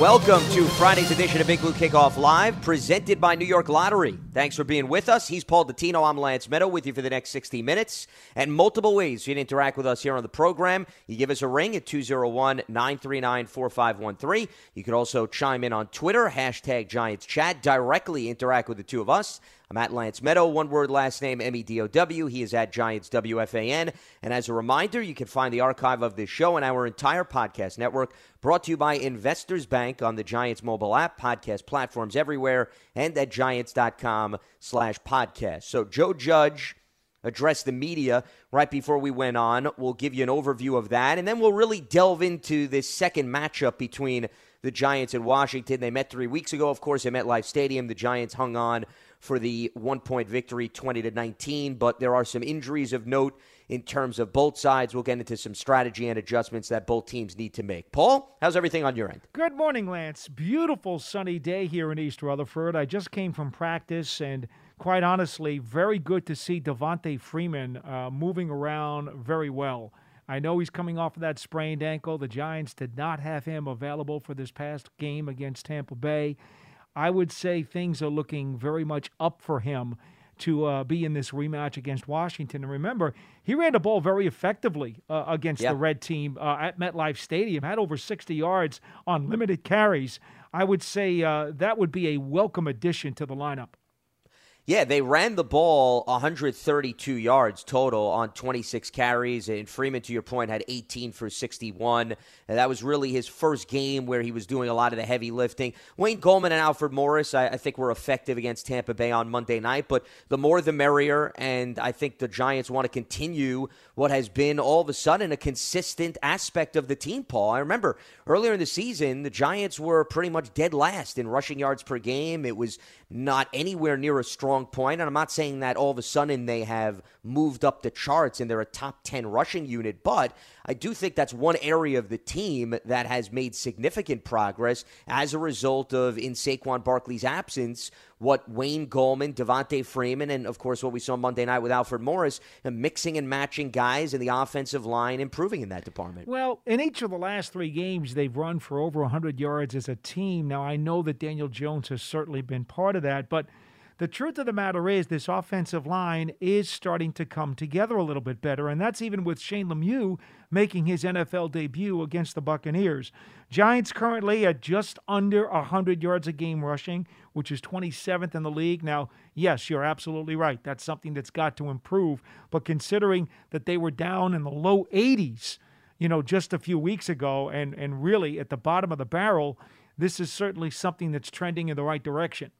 Welcome to Friday's edition of Big Blue Kickoff Live, presented by New York Lottery. Thanks for being with us. He's Paul Dottino. I'm Lance Medow with you for the next 60 minutes. And multiple ways you can interact with us here on the program. You give us a ring at 201 939 4513. You can also chime in on Twitter, hashtag Giants Chat, directly interact with the two of us. I'm at Lance Medow, one word last name, M E D O W. He is at Giants WFAN. And as a reminder, you can find the archive of this show and our entire podcast network brought to you by Investors Bank on the Giants mobile app, podcast platforms everywhere, and at giants.com slash podcast. So Joe Judge addressed the media right before we went on. We'll give you an overview of that, and then we'll really delve into this second matchup between the Giants and Washington. They met three weeks ago, of course, at MetLife Stadium. The Giants hung on for the one point victory, 20 to 19, but there are some injuries of note in terms of both sides. We'll get into some strategy and adjustments that both teams need to make. Paul, how's everything on your end? Good morning, Lance. Beautiful sunny day here in East Rutherford. I just came from practice, and quite honestly, very good to see Devonta Freeman uh, moving around very well. I know he's coming off of that sprained ankle. The Giants did not have him available for this past game against Tampa Bay. I would say things are looking very much up for him to uh, be in this rematch against Washington. And remember, he ran the ball very effectively uh, against Yeah. the Red Team uh, at MetLife Stadium, had over 60 yards on limited carries. I would say uh, that would be a welcome addition to the lineup. Yeah, they ran the ball 132 yards total on 26 carries, and Freeman, to your point, had 18 for 61. And that was really his first game where he was doing a lot of the heavy lifting. Wayne Gallman and Alfred Morris, I, I think, were effective against Tampa Bay on Monday night, but the more the merrier. And I think the Giants want to continue what has been all of a sudden a consistent aspect of the team, Paul. I remember earlier in the season, the Giants were pretty much dead last in rushing yards per game. It was not anywhere near a strong point. And I'm not saying that all of a sudden they have moved up the charts and they're a top 10 rushing unit, but I do think that's one area of the team that has made significant progress as a result of, in Saquon Barkley's absence, what Wayne Gallman, Devonta Freeman, and of course what we saw Monday night with Alfred Morris, uh, mixing and matching guys in the offensive line, improving in that department. Well, in each of the last three games, they've run for over 100 yards as a team. Now, I know that Daniel Jones has certainly been part of that, but the truth of the matter is this offensive line is starting to come together a little bit better, and that's even with Shane Lemieux making his NFL debut against the Buccaneers. Giants currently at just under 100 yards a game rushing, which is 27th in the league. Now, yes, you're absolutely right. That's something that's got to improve, but considering that they were down in the low 80s, you know, just a few weeks ago and, and really at the bottom of the barrel, this is certainly something that's trending in the right direction.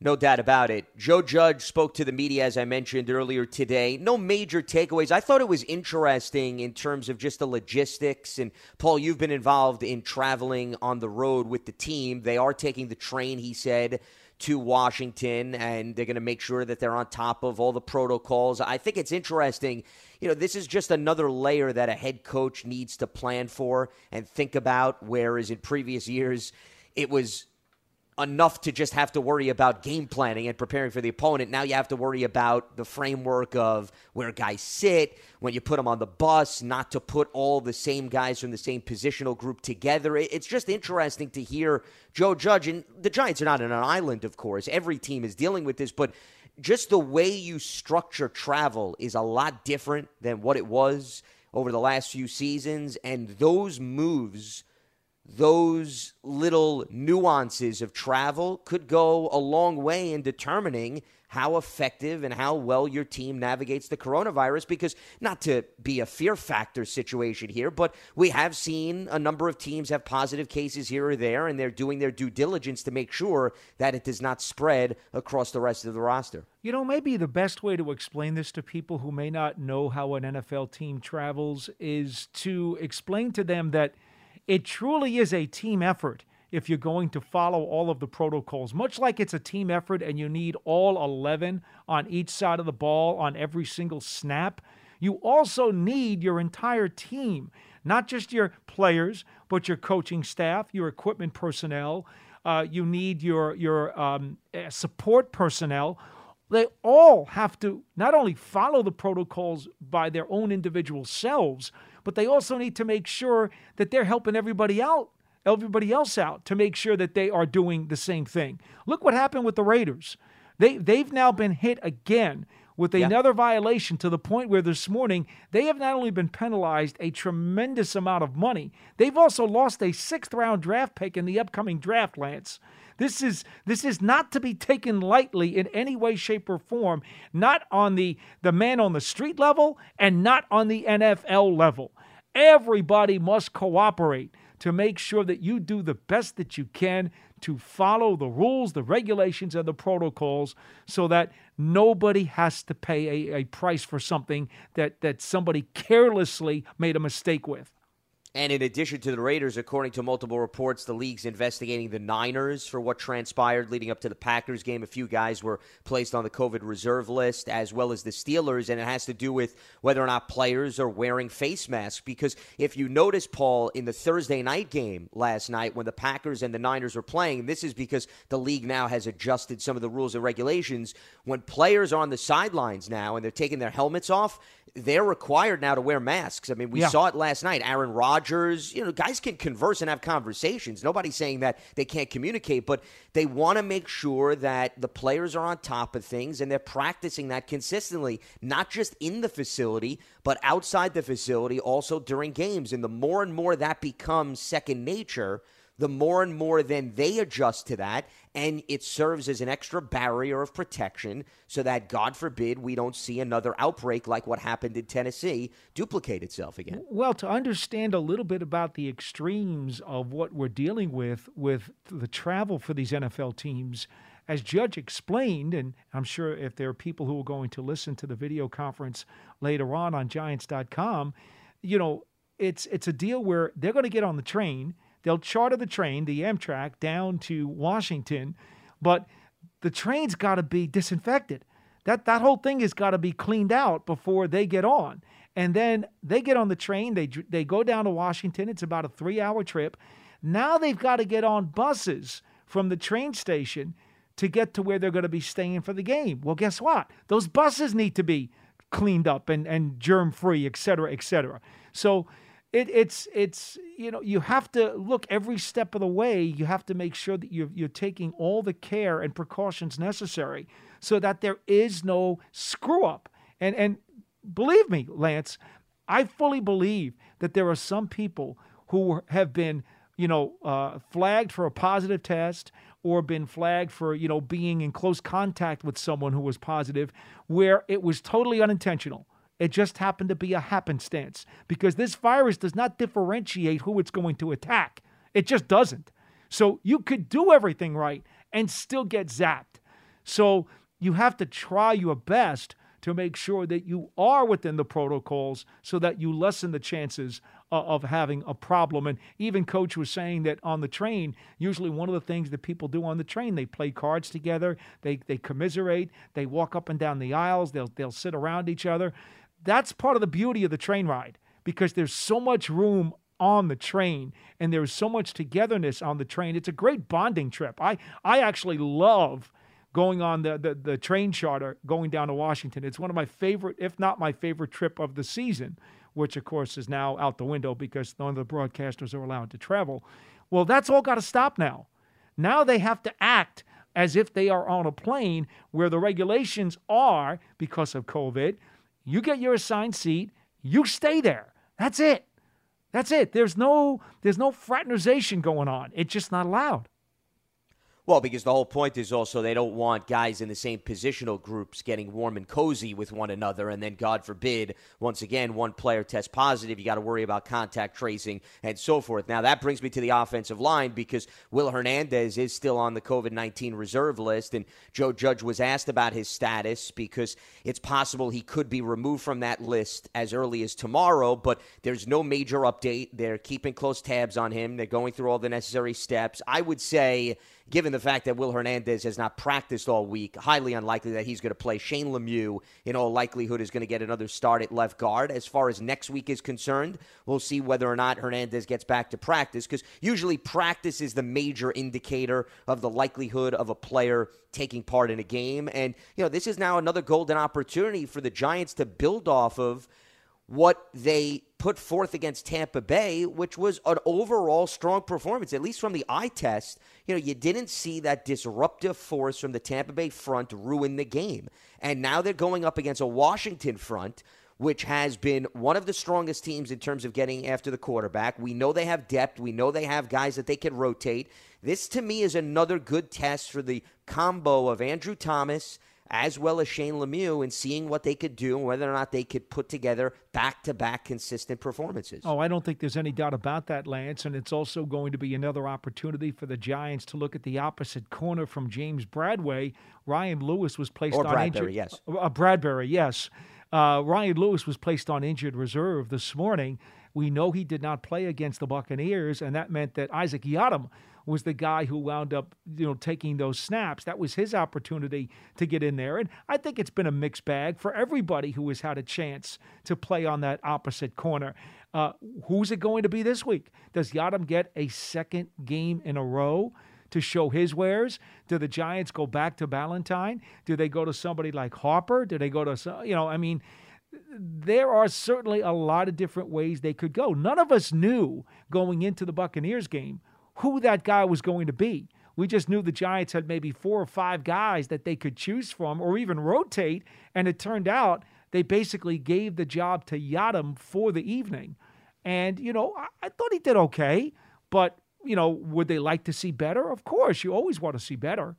No doubt about it. Joe Judge spoke to the media, as I mentioned earlier today. No major takeaways. I thought it was interesting in terms of just the logistics. And Paul, you've been involved in traveling on the road with the team. They are taking the train, he said, to Washington, and they're going to make sure that they're on top of all the protocols. I think it's interesting. You know, this is just another layer that a head coach needs to plan for and think about, whereas in previous years, it was enough to just have to worry about game planning and preparing for the opponent. Now you have to worry about the framework of where guys sit, when you put them on the bus, not to put all the same guys from the same positional group together. It's just interesting to hear Joe Judge, and the Giants are not on an island, of course. Every team is dealing with this, but just the way you structure travel is a lot different than what it was over the last few seasons. And those moves those little nuances of travel could go a long way in determining how effective and how well your team navigates the coronavirus because not to be a fear factor situation here but we have seen a number of teams have positive cases here or there and they're doing their due diligence to make sure that it does not spread across the rest of the roster. You know, maybe the best way to explain this to people who may not know how an NFL team travels is to explain to them that it truly is a team effort if you're going to follow all of the protocols. Much like it's a team effort and you need all 11 on each side of the ball on every single snap, You also need your entire team, not just your players, but your coaching staff, your equipment personnel. Uh, you need your your um, eh, support personnel. They all have to not only follow the protocols by their own individual selves, but they also need to make sure that they're helping everybody out, everybody else out, to make sure that they are doing the same thing. Look what happened with the Raiders. They they've now been hit again with another violation to the point where this morning they have not only been penalized a tremendous amount of money, they've also lost a sixth round draft pick in the upcoming draft, Lance. This is this is not to be taken lightly in any way, shape, or form, not on the, the man on the street level and not on the NFL level. Everybody must cooperate to make sure that you do the best that you can to follow the rules, the regulations, and the protocols so that nobody has to pay a, a price for something that, that somebody carelessly made a mistake with. And in addition to the Raiders, according to multiple reports, the league's investigating the Niners for what transpired leading up to the Packers game. A few guys were placed on the COVID reserve list, as well as the Steelers, and it has to do with whether or not players are wearing face masks. Because if you notice, Paul, in the Thursday night game last night when the Packers and the Niners were playing, this is because the league now has adjusted some of the rules and regulations. When players are on the sidelines now and they're taking their helmets off, they're required now to wear masks. I mean, we Yeah. saw it last night. Aaron Rodgers, you know, guys can converse and have conversations. Nobody's saying that they can't communicate, but they want to make sure that the players are on top of things and they're practicing that consistently, not just in the facility, but outside the facility, also during games. And the more and more that becomes second nature, the more and more then they adjust to that and it serves as an extra barrier of protection so that god forbid we don't see another outbreak like what happened in tennessee duplicate itself again. Well, to understand a little bit about the extremes of what we're dealing with with the travel for these NFL teams, as Judge explained, and I'm sure if there are people who are going to listen to the video conference later on on Giants.com, you know, it's it's a deal where they're going to get on the train, they'll charter the train, the Amtrak, down to Washington, but the train's got to be disinfected. That that whole thing has got to be cleaned out before they get on. And then they get on the train. They they go down to Washington. It's about a three hour trip. Now they've got to get on buses from the train station to get to where they're going to be staying for the game. Well, guess what? Those buses need to be cleaned up and, and germ free, et cetera, et cetera. So it, it's it's you know you have to look every step of the way. You have to make sure that you're you're taking all the care and precautions necessary so that there is no screw up. And and believe me, Lance, I fully believe that there are some people who have been you know uh, flagged for a positive test or been flagged for you know being in close contact with someone who was positive where it was totally unintentional. It just happened to be a happenstance because this virus does not differentiate who it's going to attack. It just doesn't. So you could do everything right and still get zapped. So you have to try your best to make sure that you are within the protocols so that you lessen the chances uh, of having a problem. And even coach was saying that on the train, usually one of the things that people do on the train, they play cards together, they they commiserate, they walk up and down the aisles, they'll they'll sit around each other. That's part of the beauty of the train ride because there's so much room on the train and there's so much togetherness on the train. It's a great bonding trip. I I actually love going on the, the, the train charter going down to Washington. It's one of my favorite, if not my favorite trip of the season, which of course is now out the window because none of the broadcasters are allowed to travel. Well, that's all got to stop now. Now they have to act as if they are on a plane where the regulations are because of COVID. You get your assigned seat, you stay there. That's it. That's it. There's no there's no fraternization going on. It's just not allowed. Well, because the whole point is also they don't want guys in the same positional groups getting warm and cozy with one another. And then, God forbid, once again, one player tests positive. You got to worry about contact tracing and so forth. Now, that brings me to the offensive line because Will Hernandez is still on the COVID 19 reserve list. And Joe Judge was asked about his status because it's possible he could be removed from that list as early as tomorrow. But there's no major update. They're keeping close tabs on him, they're going through all the necessary steps. I would say given the fact that Will Hernandez has not practiced all week, highly unlikely that he's going to play. Shane Lemieux, in all likelihood, is going to get another start at left guard. As far as next week is concerned, we'll see whether or not Hernandez gets back to practice because usually practice is the major indicator of the likelihood of a player taking part in a game. And, you know, this is now another golden opportunity for the Giants to build off of what they put forth against Tampa Bay, which was an overall strong performance, at least from the eye test. You know, you didn't see that disruptive force from the Tampa Bay front ruin the game. And now they're going up against a Washington front, which has been one of the strongest teams in terms of getting after the quarterback. We know they have depth, we know they have guys that they can rotate. This, to me, is another good test for the combo of Andrew Thomas as well as Shane Lemieux and seeing what they could do and whether or not they could put together back to back consistent performances. Oh, I don't think there's any doubt about that, Lance. And it's also going to be another opportunity for the Giants to look at the opposite corner from James Bradway. Ryan Lewis was placed or on Bradberry, injured. yes. Uh, Bradberry, yes. Uh, Ryan Lewis was placed on injured reserve this morning. We know he did not play against the Buccaneers, and that meant that Isaac Yiadom was the guy who wound up, you know, taking those snaps. That was his opportunity to get in there. And I think it's been a mixed bag for everybody who has had a chance to play on that opposite corner. Uh, who's it going to be this week? Does Yiadom get a second game in a row? to show his wares? Do the Giants go back to Ballentine? Do they go to somebody like Harper? Do they go to, you know, I mean, there are certainly a lot of different ways they could go. None of us knew going into the Buccaneers game who that guy was going to be. We just knew the Giants had maybe four or five guys that they could choose from or even rotate. And it turned out they basically gave the job to Yiadom for the evening. And, you know, I, I thought he did okay. But, you know, would they like to see better? Of course, you always want to see better.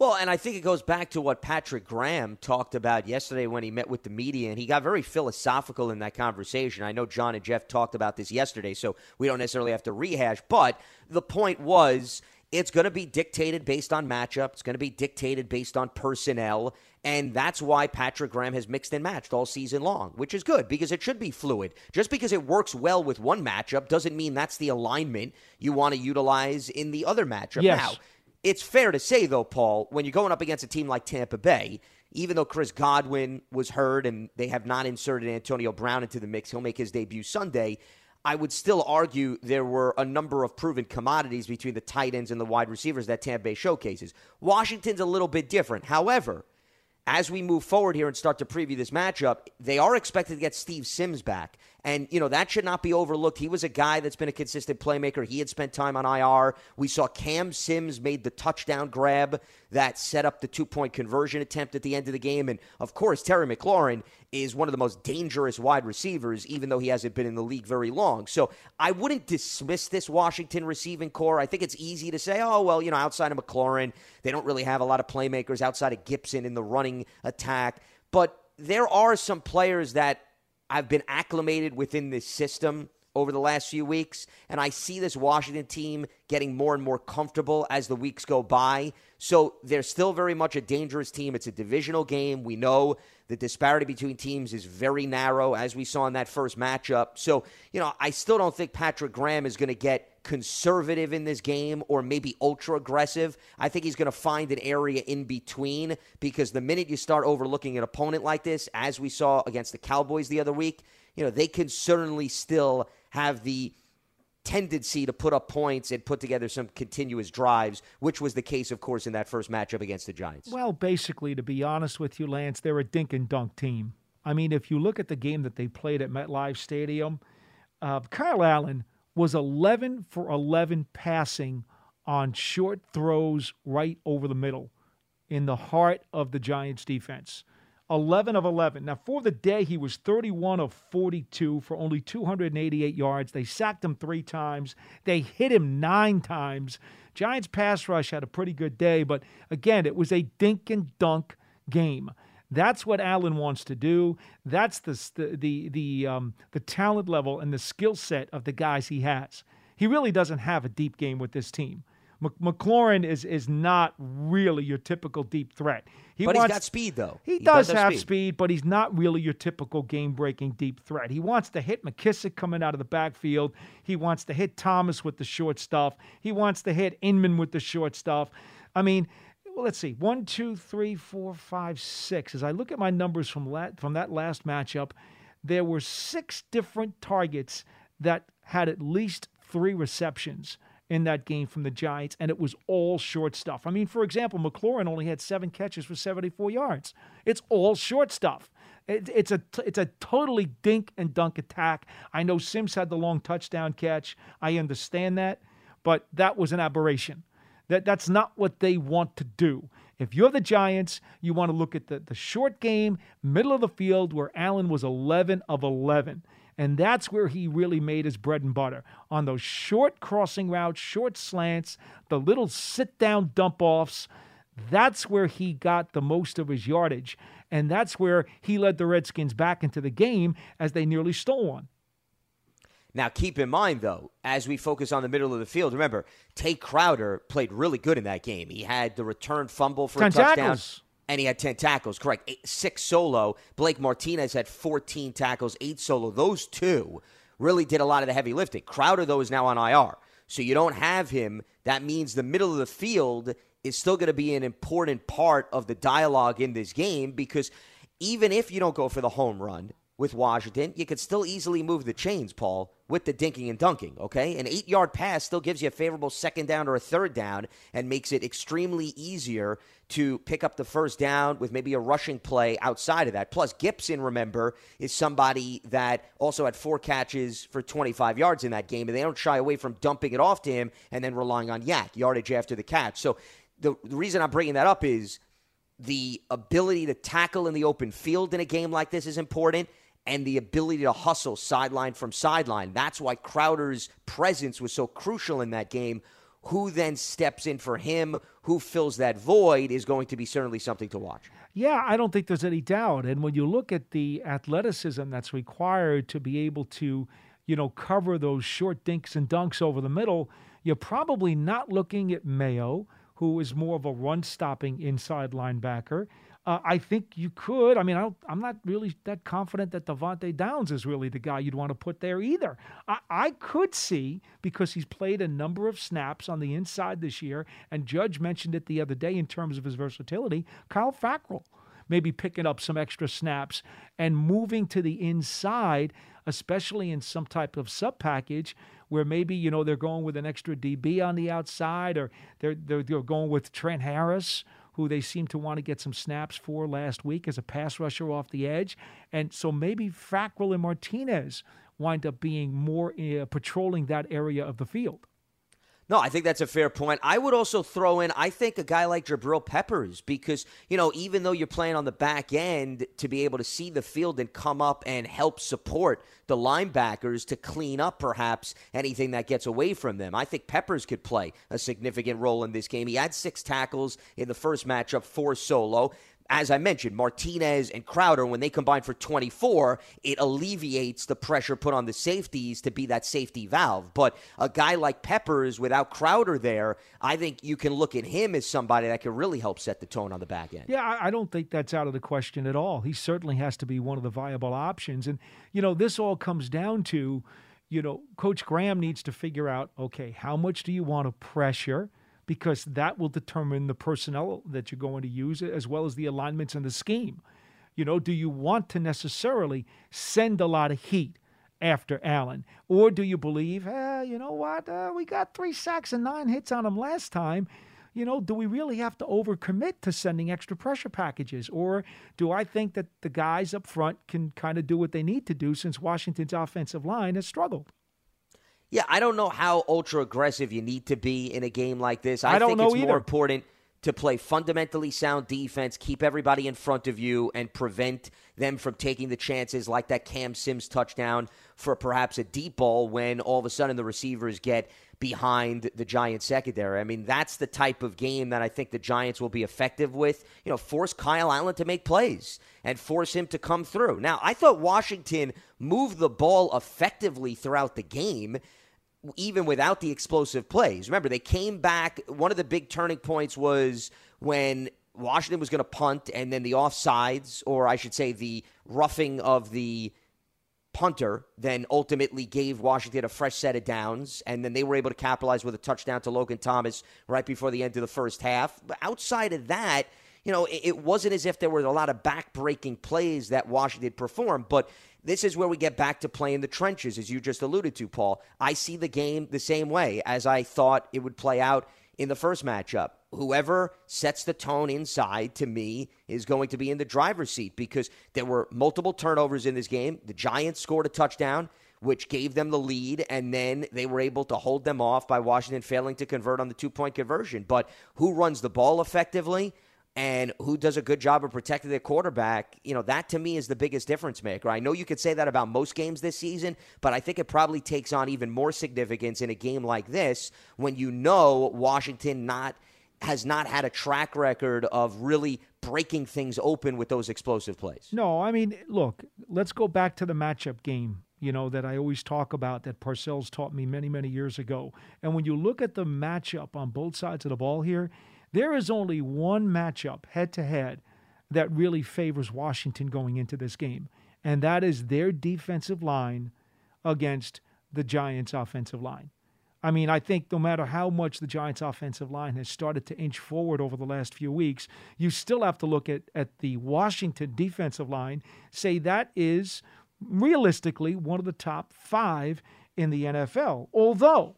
Well, and I think it goes back to what Patrick Graham talked about yesterday when he met with the media, and he got very philosophical in that conversation. I know John and Jeff talked about this yesterday, so we don't necessarily have to rehash, but the point was it's going to be dictated based on matchup, it's going to be dictated based on personnel, and that's why Patrick Graham has mixed and matched all season long, which is good because it should be fluid. Just because it works well with one matchup doesn't mean that's the alignment you want to utilize in the other matchup. Yes. Now, it's fair to say, though, Paul, when you're going up against a team like Tampa Bay, even though Chris Godwin was hurt and they have not inserted Antonio Brown into the mix, he'll make his debut Sunday. I would still argue there were a number of proven commodities between the tight ends and the wide receivers that Tampa Bay showcases. Washington's a little bit different. However, as we move forward here and start to preview this matchup, they are expected to get Steve Sims back. And, you know, that should not be overlooked. He was a guy that's been a consistent playmaker. He had spent time on IR. We saw Cam Sims made the touchdown grab that set up the two point conversion attempt at the end of the game. And, of course, Terry McLaurin is one of the most dangerous wide receivers, even though he hasn't been in the league very long. So I wouldn't dismiss this Washington receiving corps. I think it's easy to say, oh, well, you know, outside of McLaurin, they don't really have a lot of playmakers outside of Gibson in the running attack. But there are some players that I've been acclimated within this system over the last few weeks, and I see this Washington team getting more and more comfortable as the weeks go by. So they're still very much a dangerous team. It's a divisional game. We know the disparity between teams is very narrow, as we saw in that first matchup. So, you know, I still don't think Patrick Graham is going to get conservative in this game or maybe ultra aggressive. I think he's going to find an area in between because the minute you start overlooking an opponent like this, as we saw against the Cowboys the other week, you know, they can certainly still have the tendency to put up points and put together some continuous drives, which was the case, of course, in that first matchup against the Giants. Well, basically, to be honest with you, Lance, they're a dink and dunk team. I mean, if you look at the game that they played at MetLife Stadium, uh, Kyle Allen was 11 for 11 passing on short throws right over the middle in the heart of the Giants defense. 11 of 11. Now, for the day, he was 31 of 42 for only 288 yards. They sacked him three times, they hit him nine times. Giants pass rush had a pretty good day, but again, it was a dink and dunk game. That's what Allen wants to do. That's the the the the, um, the talent level and the skill set of the guys he has. He really doesn't have a deep game with this team, McLaurin is is not really your typical deep threat. He but wants, he's got speed, though. He, does, have speed. but he's not really your typical game breaking deep threat. He wants to hit McKissic coming out of the backfield. He wants to hit Thomas with the short stuff. He wants to hit Inman with the short stuff. I mean, well, let's see. One, two, three, four, five, six. As I look at my numbers from, la- from that last matchup, there were six different targets that had at least three receptions in that game from the Giants, and it was all short stuff. I mean, for example, McLaurin only had seven catches for 74 yards. It's all short stuff. It, it's a it's a totally dink and dunk attack. I know Sims had the long touchdown catch. I understand that, but that was an aberration. That that's not what they want to do. If you're the Giants, you want to look at the, the short game, middle of the field, where Allen was 11 of 11. And that's where he really made his bread and butter on those short crossing routes, short slants, the little sit down dump offs. That's where he got the most of his yardage. And that's where he led the Redskins back into the game as they nearly stole one. Now, keep in mind, though, as we focus on the middle of the field, remember, Tae Crowder played really good in that game. He had the return fumble for Ten a touchdown. tackles. And he had 10 tackles, correct. Eight, six solo. Blake Martinez had 14 tackles, eight solo. Those two really did a lot of the heavy lifting. Crowder, though, is now on IR. So you don't have him. That means the middle of the field is still going to be an important part of the dialogue in this game because even if you don't go for the home run with Washington, you could still easily move the chains, Paul, with the dinking and dunking, okay? An eight yard pass still gives you a favorable second down or a third down and makes it extremely easier to pick up the first down with maybe a rushing play outside of that. Plus, Gibson, remember, is somebody that also had four catches for 25 yards in that game, and they don't shy away from dumping it off to him and then relying on yak, yardage after the catch. So the, the reason I'm bringing that up is the ability to tackle in the open field in a game like this is important and the ability to hustle sideline from sideline. That's why Crowder's presence was so crucial in that game. Who then steps in for him, who fills that void, is going to be certainly something to watch. Yeah, I don't think there's any doubt. And when you look at the athleticism that's required to be able to, you know, cover those short dinks and dunks over the middle, you're probably not looking at Mayo, who is more of a run stopping inside linebacker. Uh, I think you could. I mean, I am not really that confident that Devante Downs is really the guy you'd want to put there either. I, I could see, because he's played a number of snaps on the inside this year, and Judge mentioned it the other day in terms of his versatility, Kyle Fackrell maybe picking up some extra snaps and moving to the inside, especially in some type of sub package where maybe you know they're going with an extra DB on the outside, or they're they're, they're going with Trent Harris who they seem to want to get some snaps for last week as a pass rusher off the edge. And so maybe Fackrell and Martinez wind up being more uh, patrolling that area of the field. No, I think that's a fair point. I would also throw in, I think, a guy like Jabril Peppers because, you know, even though you're playing on the back end, to be able to see the field and come up and help support the linebackers to clean up perhaps anything that gets away from them. I think Peppers could play a significant role in this game. He had six tackles in the first matchup, four solo as I mentioned, Martinez and Crowder, when they combine for 24, it alleviates the pressure put on the safeties to be that safety valve. But a guy like Peppers without Crowder there, I think you can look at him as somebody that can really help set the tone on the back end. Yeah, I don't think that's out of the question at all. He certainly has to be one of the viable options. And, you know, this all comes down to, you know, Coach Graham needs to figure out okay, how much do you want to pressure? Because that will determine the personnel that you're going to use as well as the alignments and the scheme. You know, do you want to necessarily send a lot of heat after Allen? Or do you believe, eh, you know what, uh, we got three sacks and nine hits on him last time. You know, do we really have to overcommit to sending extra pressure packages? Or do I think that the guys up front can kind of do what they need to do since Washington's offensive line has struggled? Yeah, I don't know how ultra aggressive you need to be in a game like this. I, I don't think know it's either. more important to play fundamentally sound defense, keep everybody in front of you, and prevent them from taking the chances like that Cam Sims touchdown for perhaps a deep ball when all of a sudden the receivers get behind the Giants secondary. I mean, that's the type of game that I think the Giants will be effective with. You know, force Kyle Allen to make plays and force him to come through. Now, I thought Washington moved the ball effectively throughout the game even without the explosive plays. Remember, they came back. One of the big turning points was when Washington was going to punt, and then the offsides, or I should say, the roughing of the punter, then ultimately gave Washington a fresh set of downs, and then they were able to capitalize with a touchdown to Logan Thomas right before the end of the first half. But outside of that, you know, it, wasn't as if there were a lot of back-breaking plays that Washington performed, but this is where we get back to playing the trenches, as you just alluded to, Paul. I see the game the same way as I thought it would play out in the first matchup. Whoever sets the tone inside, to me, is going to be in the driver's seat because there were multiple turnovers in this game. The Giants scored a touchdown, which gave them the lead, and then they were able to hold them off by Washington failing to convert on the two point conversion. But who runs the ball effectively? And who does a good job of protecting their quarterback, you know, that to me is the biggest difference maker. I know you could say that about most games this season, but I think it probably takes on even more significance in a game like this when you know Washington not has not had a track record of really breaking things open with those explosive plays. No, I mean, look, let's go back to the matchup game you know, that I always talk about that Parcells taught me many, many years ago. And when you look at the matchup on both sides of the ball here, there is only one matchup head to head that really favors Washington going into this game, and that is their defensive line against the Giants' offensive line. I mean, I think no matter how much the Giants' offensive line has started to inch forward over the last few weeks, you still have to look at, at the Washington defensive line, say that is realistically one of the top five in the NFL. Although,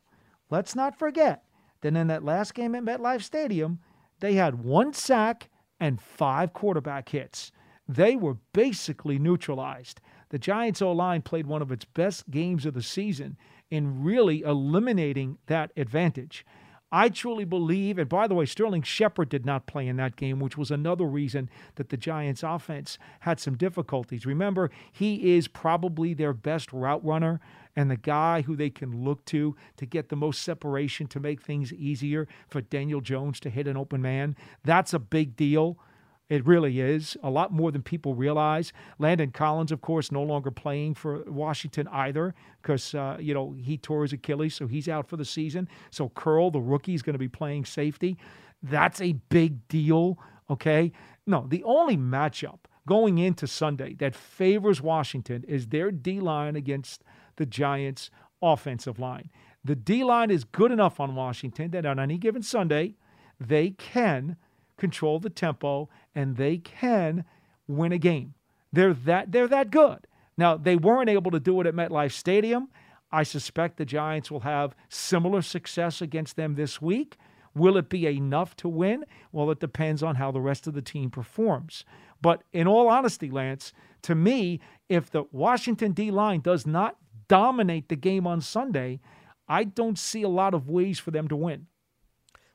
let's not forget, then in that last game at MetLife Stadium, they had one sack and five quarterback hits. They were basically neutralized. The Giants O line played one of its best games of the season in really eliminating that advantage. I truly believe, and by the way, Sterling Shepard did not play in that game, which was another reason that the Giants offense had some difficulties. Remember, he is probably their best route runner and the guy who they can look to to get the most separation to make things easier for Daniel Jones to hit an open man. That's a big deal. It really is a lot more than people realize. Landon Collins, of course, no longer playing for Washington either because uh, you know he tore his Achilles, so he's out for the season. So Curl, the rookie, is going to be playing safety. That's a big deal. Okay, no, the only matchup going into Sunday that favors Washington is their D line against the Giants' offensive line. The D line is good enough on Washington that on any given Sunday, they can control the tempo and they can win a game. They're that they're that good. Now, they weren't able to do it at MetLife Stadium. I suspect the Giants will have similar success against them this week. Will it be enough to win? Well, it depends on how the rest of the team performs. But in all honesty, Lance, to me, if the Washington D line does not dominate the game on Sunday, I don't see a lot of ways for them to win.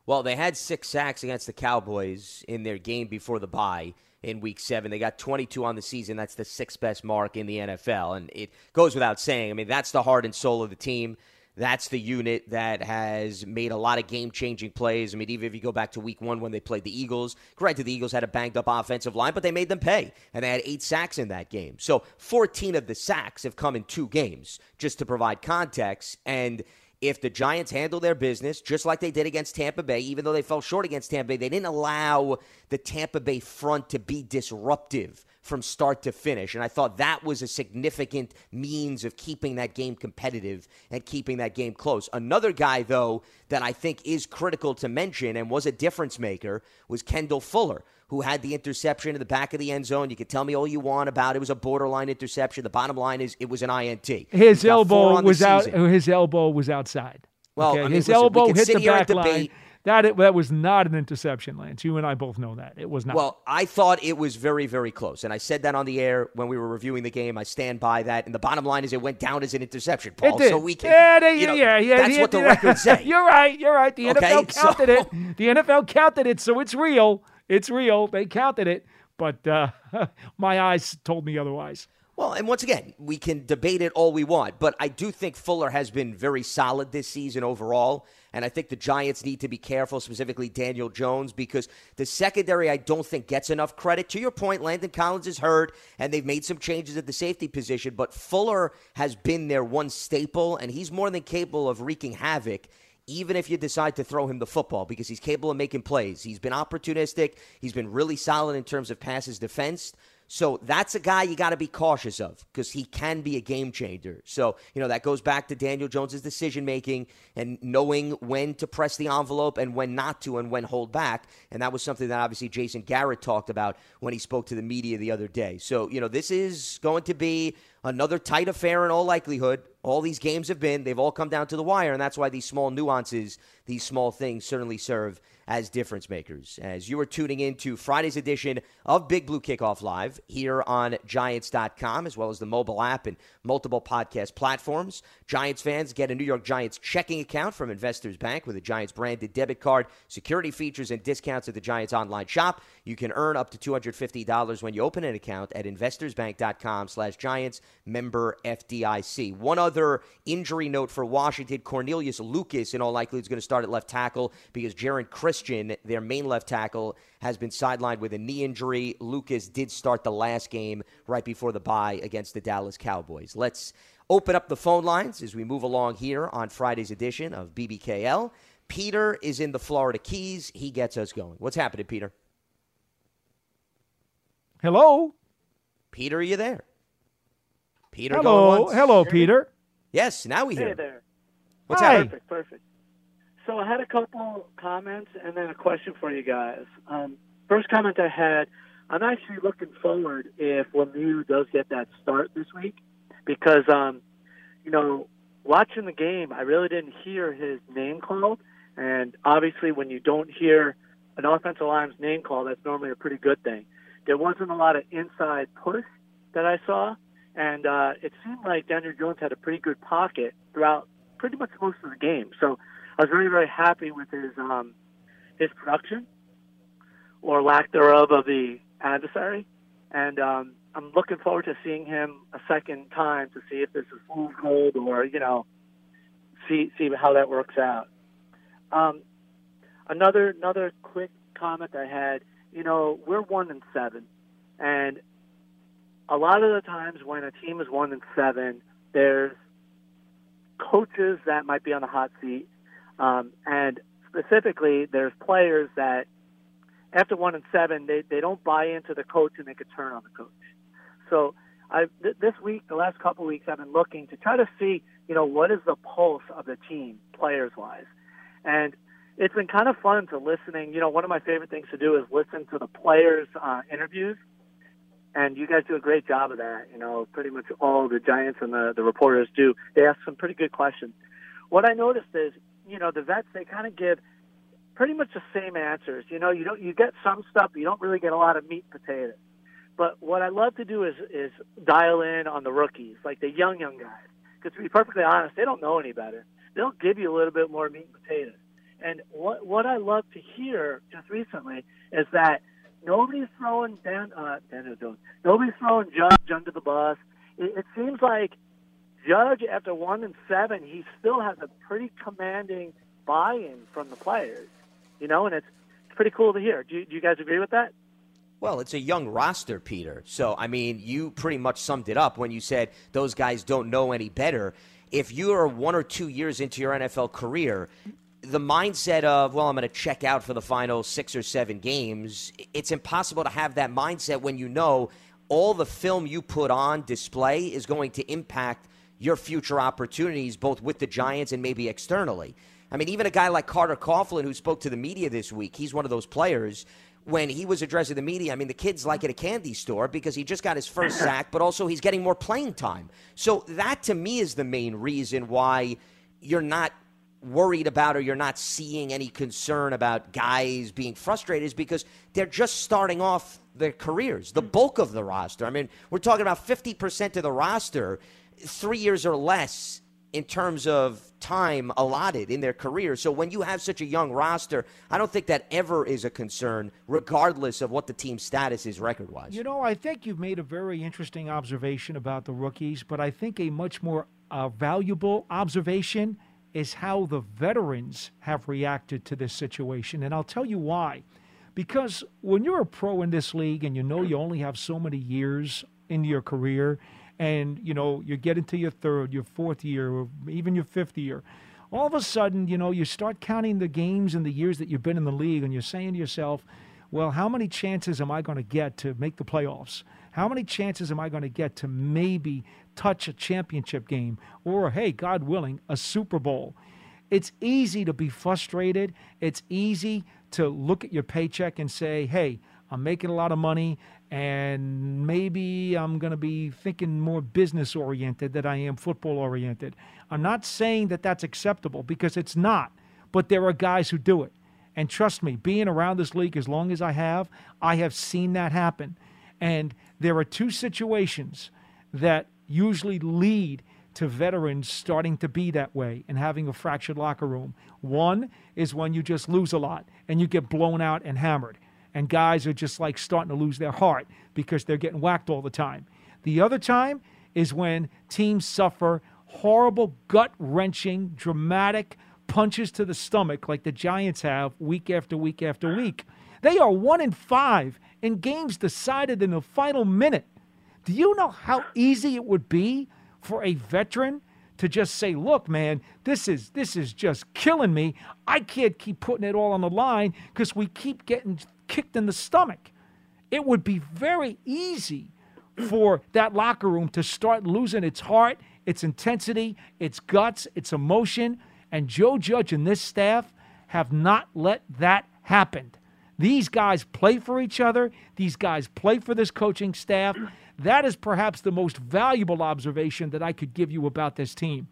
Well, they had six sacks against the Cowboys in their game before the bye in week seven. They got 22 on the season. That's the sixth best mark in the NFL. And it goes without saying. I mean, that's the heart and soul of the team. That's the unit that has made a lot of game changing plays. I mean, even if you go back to week one when they played the Eagles, granted, the Eagles had a banged up offensive line, but they made them pay. And they had eight sacks in that game. So 14 of the sacks have come in two games, just to provide context. And if the Giants handle their business just like they did against Tampa Bay, even though they fell short against Tampa Bay, they didn't allow the Tampa Bay front to be disruptive from start to finish. And I thought that was a significant means of keeping that game competitive and keeping that game close. Another guy, though, that I think is critical to mention and was a difference maker was Kendall Fuller. Who had the interception in the back of the end zone? You can tell me all you want about it. it was a borderline interception. The bottom line is it was an INT. His elbow was out. His elbow was outside. Well, okay? I mean, his listen, elbow hit the back line. That it, that was not an interception, Lance. You and I both know that it was not. Well, I thought it was very, very close, and I said that on the air when we were reviewing the game. I stand by that. And the bottom line is, it went down as an interception, Paul. It did. So we can, yeah, they, you know, yeah, yeah. That's what the records say. you're right. You're right. The okay? NFL counted so, it. The NFL counted it, so it's real. It's real. They counted it, but uh, my eyes told me otherwise. Well, and once again, we can debate it all we want, but I do think Fuller has been very solid this season overall. And I think the Giants need to be careful, specifically Daniel Jones, because the secondary I don't think gets enough credit. To your point, Landon Collins is hurt, and they've made some changes at the safety position, but Fuller has been their one staple, and he's more than capable of wreaking havoc even if you decide to throw him the football because he's capable of making plays. He's been opportunistic. He's been really solid in terms of passes defense. So that's a guy you got to be cautious of because he can be a game changer. So, you know, that goes back to Daniel Jones's decision making and knowing when to press the envelope and when not to and when hold back. And that was something that obviously Jason Garrett talked about when he spoke to the media the other day. So, you know, this is going to be another tight affair in all likelihood. All these games have been, they've all come down to the wire, and that's why these small nuances, these small things certainly serve as difference makers. As you are tuning in to Friday's edition of Big Blue Kickoff Live here on Giants.com, as well as the mobile app and multiple podcast platforms. Giants fans get a New York Giants checking account from Investors Bank with a Giants branded debit card, security features, and discounts at the Giants online shop. You can earn up to $250 when you open an account at investorsbank.com slash Giants member FDIC. One other injury note for Washington, Cornelius Lucas in all likelihood is going to start at left tackle because Geron Christian, their main left tackle, has been sidelined with a knee injury. Lucas did start the last game right before the bye against the Dallas Cowboys. Let's open up the phone lines as we move along here on Friday's edition of BBKL. Peter is in the Florida Keys. He gets us going. What's happening, Peter? Hello. Peter, are you there? Peter, hello, going hello, Peter. Yes, now we hear. Hey there. What's Hi. happening? Perfect, perfect. So I had a couple comments and then a question for you guys. Um, first comment I had, I'm actually looking forward if Lemieux does get that start this week because, um, you know, watching the game, I really didn't hear his name called. And obviously, when you don't hear an offensive line's name called, that's normally a pretty good thing. There wasn't a lot of inside push that I saw, and uh, it seemed like Daniel Jones had a pretty good pocket throughout pretty much most of the game. So I was very, very happy with his um, his production or lack thereof of the adversary, and um, I'm looking forward to seeing him a second time to see if this is fool's gold or you know see see how that works out. Um, another another quick comment I had. You know, we're one and seven, and a lot of the times when a team is one and seven, there's coaches that might be on the hot seat, um, and specifically, there's players that after one and seven, they they don't buy into the coach and they could turn on the coach. So I th- this week, the last couple of weeks, I've been looking to try to see, you know, what is the pulse of the team, players wise, and it's been kind of fun to listening. You know, one of my favorite things to do is listen to the players' uh, interviews, and you guys do a great job of that. You know, pretty much all the Giants and the the reporters do. They ask some pretty good questions. What I noticed is, you know, the vets they kind of give pretty much the same answers. You know, you don't you get some stuff, but you don't really get a lot of meat and potatoes. But what I love to do is is dial in on the rookies, like the young young guys. Because to be perfectly honest, they don't know any better. They'll give you a little bit more meat and potatoes. And what what I love to hear just recently is that nobody's throwing Dan uh, Daniel. Nobody's throwing Judge under the bus. It, it seems like Judge, after one and seven, he still has a pretty commanding buy-in from the players. You know, and it's, pretty cool to hear. Do you, do you guys agree with that? Well, it's a young roster, Peter. So, I mean, you pretty much summed it up when you said those guys don't know any better. If you are one or two years into your NFL career, the mindset of, well, I'm going to check out for the final six or seven games, it's impossible to have that mindset when you know all the film you put on display is going to impact your future opportunities, both with the Giants and maybe externally. I mean, even a guy like Carter Coughlin, who spoke to the media this week, he's one of those players. When he was addressing the media, I mean, the kid's like at a candy store because he just got his first sack, but also he's getting more playing time. So that to me is the main reason why you're not worried about or you're not seeing any concern about guys being frustrated is because they're just starting off their careers. The bulk of the roster. I mean, we're talking about 50% of the roster, three years or less in terms of time allotted in their career. So when you have such a young roster, I don't think that ever is a concern, regardless of what the team's status is record wise. You know, I think you've made a very interesting observation about the rookies, but I think a much more uh, valuable observation is how the veterans have reacted to this situation. And I'll tell you why. Because when you're a pro in this league and you know you only have so many years in your career, and you know you get into your third, your fourth year, or even your fifth year, all of a sudden, you know, you start counting the games and the years that you've been in the league, and you're saying to yourself, well, how many chances am I going to get to make the playoffs? How many chances am I going to get to maybe touch a championship game or, hey, God willing, a Super Bowl? It's easy to be frustrated. It's easy to look at your paycheck and say, hey, I'm making a lot of money and maybe I'm going to be thinking more business oriented than I am football oriented. I'm not saying that that's acceptable because it's not, but there are guys who do it. And trust me, being around this league as long as I have, I have seen that happen. And there are two situations that usually lead to veterans starting to be that way and having a fractured locker room. One is when you just lose a lot and you get blown out and hammered and guys are just like starting to lose their heart because they're getting whacked all the time. The other time is when teams suffer horrible, gut wrenching, dramatic punches to the stomach like the Giants have week after week after week. They are one in five in games decided in the final minute. Do you know how easy it would be for a veteran to just say, "Look, man, this is this is just killing me. I can't keep putting it all on the line because we keep getting kicked in the stomach. It would be very easy for that locker room to start losing its heart, its intensity, its guts, its emotion. And Joe Judge and this staff have not let that happen. These guys play for each other, these guys play for this coaching staff. That is perhaps the most valuable observation that I could give you about this team.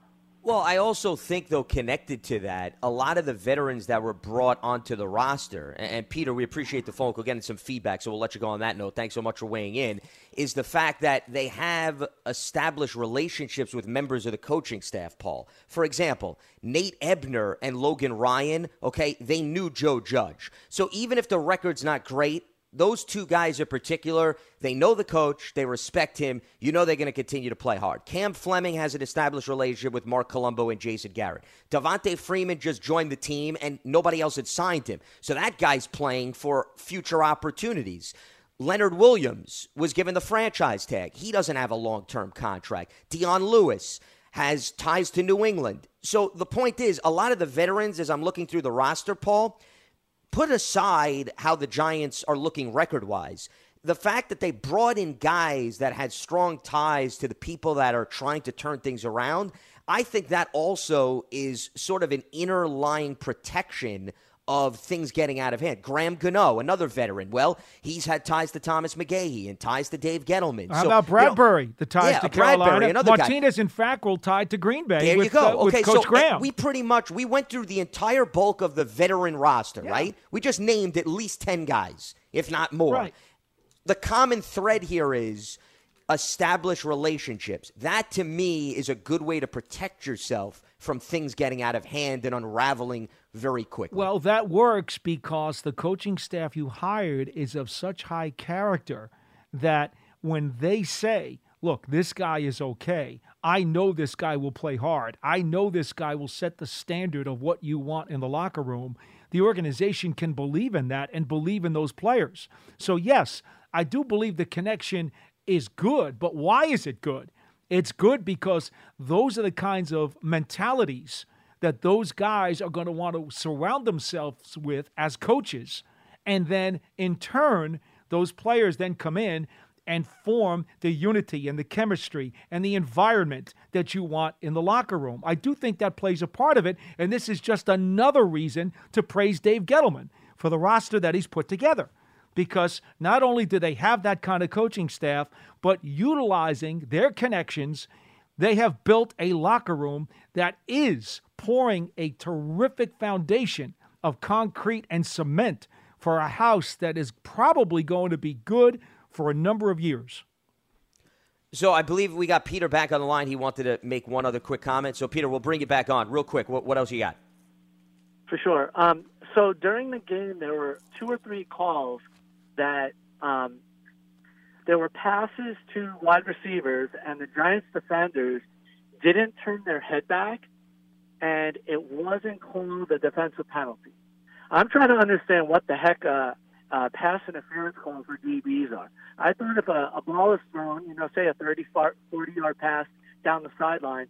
Well, I also think, though, connected to that, a lot of the veterans that were brought onto the roster, and, Peter, we appreciate the phone call, getting some feedback, so we'll let you go on that note. Thanks so much for weighing in. Is the fact that they have established relationships with members of the coaching staff, Paul. For example, Nate Ebner and Logan Ryan, okay, they knew Joe Judge. So even if the record's not great, those two guys in particular, they know the coach, they respect him. You know they're going to continue to play hard. Cam Fleming has an established relationship with Marc Colombo and Jason Garrett. Devonta Freeman just joined the team and nobody else had signed him. So that guy's playing for future opportunities. Leonard Williams was given the franchise tag. He doesn't have a long term contract. Dion Lewis has ties to New England. So the point is, a lot of the veterans, as I'm looking through the roster, Paul, put aside how the Giants are looking record wise, the fact that they brought in guys that had strong ties to the people that are trying to turn things around, I think that also is sort of an inner lying protection of things getting out of hand. Graham Gano, another veteran. Well, he's had ties to Thomas McGaughey and ties to Dave Gettleman. How so, about Bradberry? You know, the ties yeah, to Bradberry, Carolina. Another Martinez guy. and Fackrell tied to Green Bay. There with, you go. Uh, okay, Coach so Graham. we pretty much we went through the entire bulk of the veteran roster, Yeah. right? We just named at least ten guys, if not more. Right. The common thread here is establish relationships. That to me is a good way to protect yourself from things getting out of hand and unraveling very quickly. Well, that works because the coaching staff you hired is of such high character that when they say, look, this guy is okay, I know this guy will play hard, I know this guy will set the standard of what you want in the locker room, the organization can believe in that and believe in those players. So, yes, I do believe the connection is good, but why is it good? It's good because those are the kinds of mentalities that those guys are going to want to surround themselves with as coaches. And then in turn, those players then come in and form the unity and the chemistry and the environment that you want in the locker room. I do think that plays a part of it. And this is just another reason to praise Dave Gettleman for the roster that he's put together because not only do they have that kind of coaching staff, but utilizing their connections, they have built a locker room that is pouring a terrific foundation of concrete and cement for a house that is probably going to be good for a number of years. So I believe we got Peter back on the line. He wanted to make one other quick comment. So Peter, we'll bring you back on real quick. What, what else you got? For sure. Um, so during the game, there were two or three calls that um, there were passes to wide receivers, and the Giants defenders didn't turn their head back, and it wasn't called a defensive penalty. I'm trying to understand what the heck uh, uh, pass interference calls for DBs are. I thought if a, a ball is thrown, you know, say a 30, 40 yard pass down the sideline,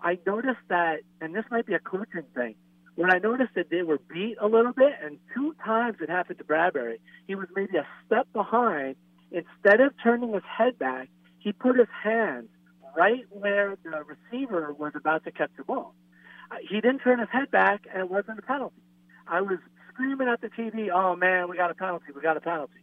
I noticed that, and this might be a coaching thing, when I noticed that they were beat a little bit, and two times it happened to Bradberry, he was maybe a step behind. Instead of turning his head back, he put his hands right where the receiver was about to catch the ball. Uh, he didn't turn his head back, and it wasn't a penalty. I was screaming at the TV, "Oh man, we got a penalty! We got a penalty!"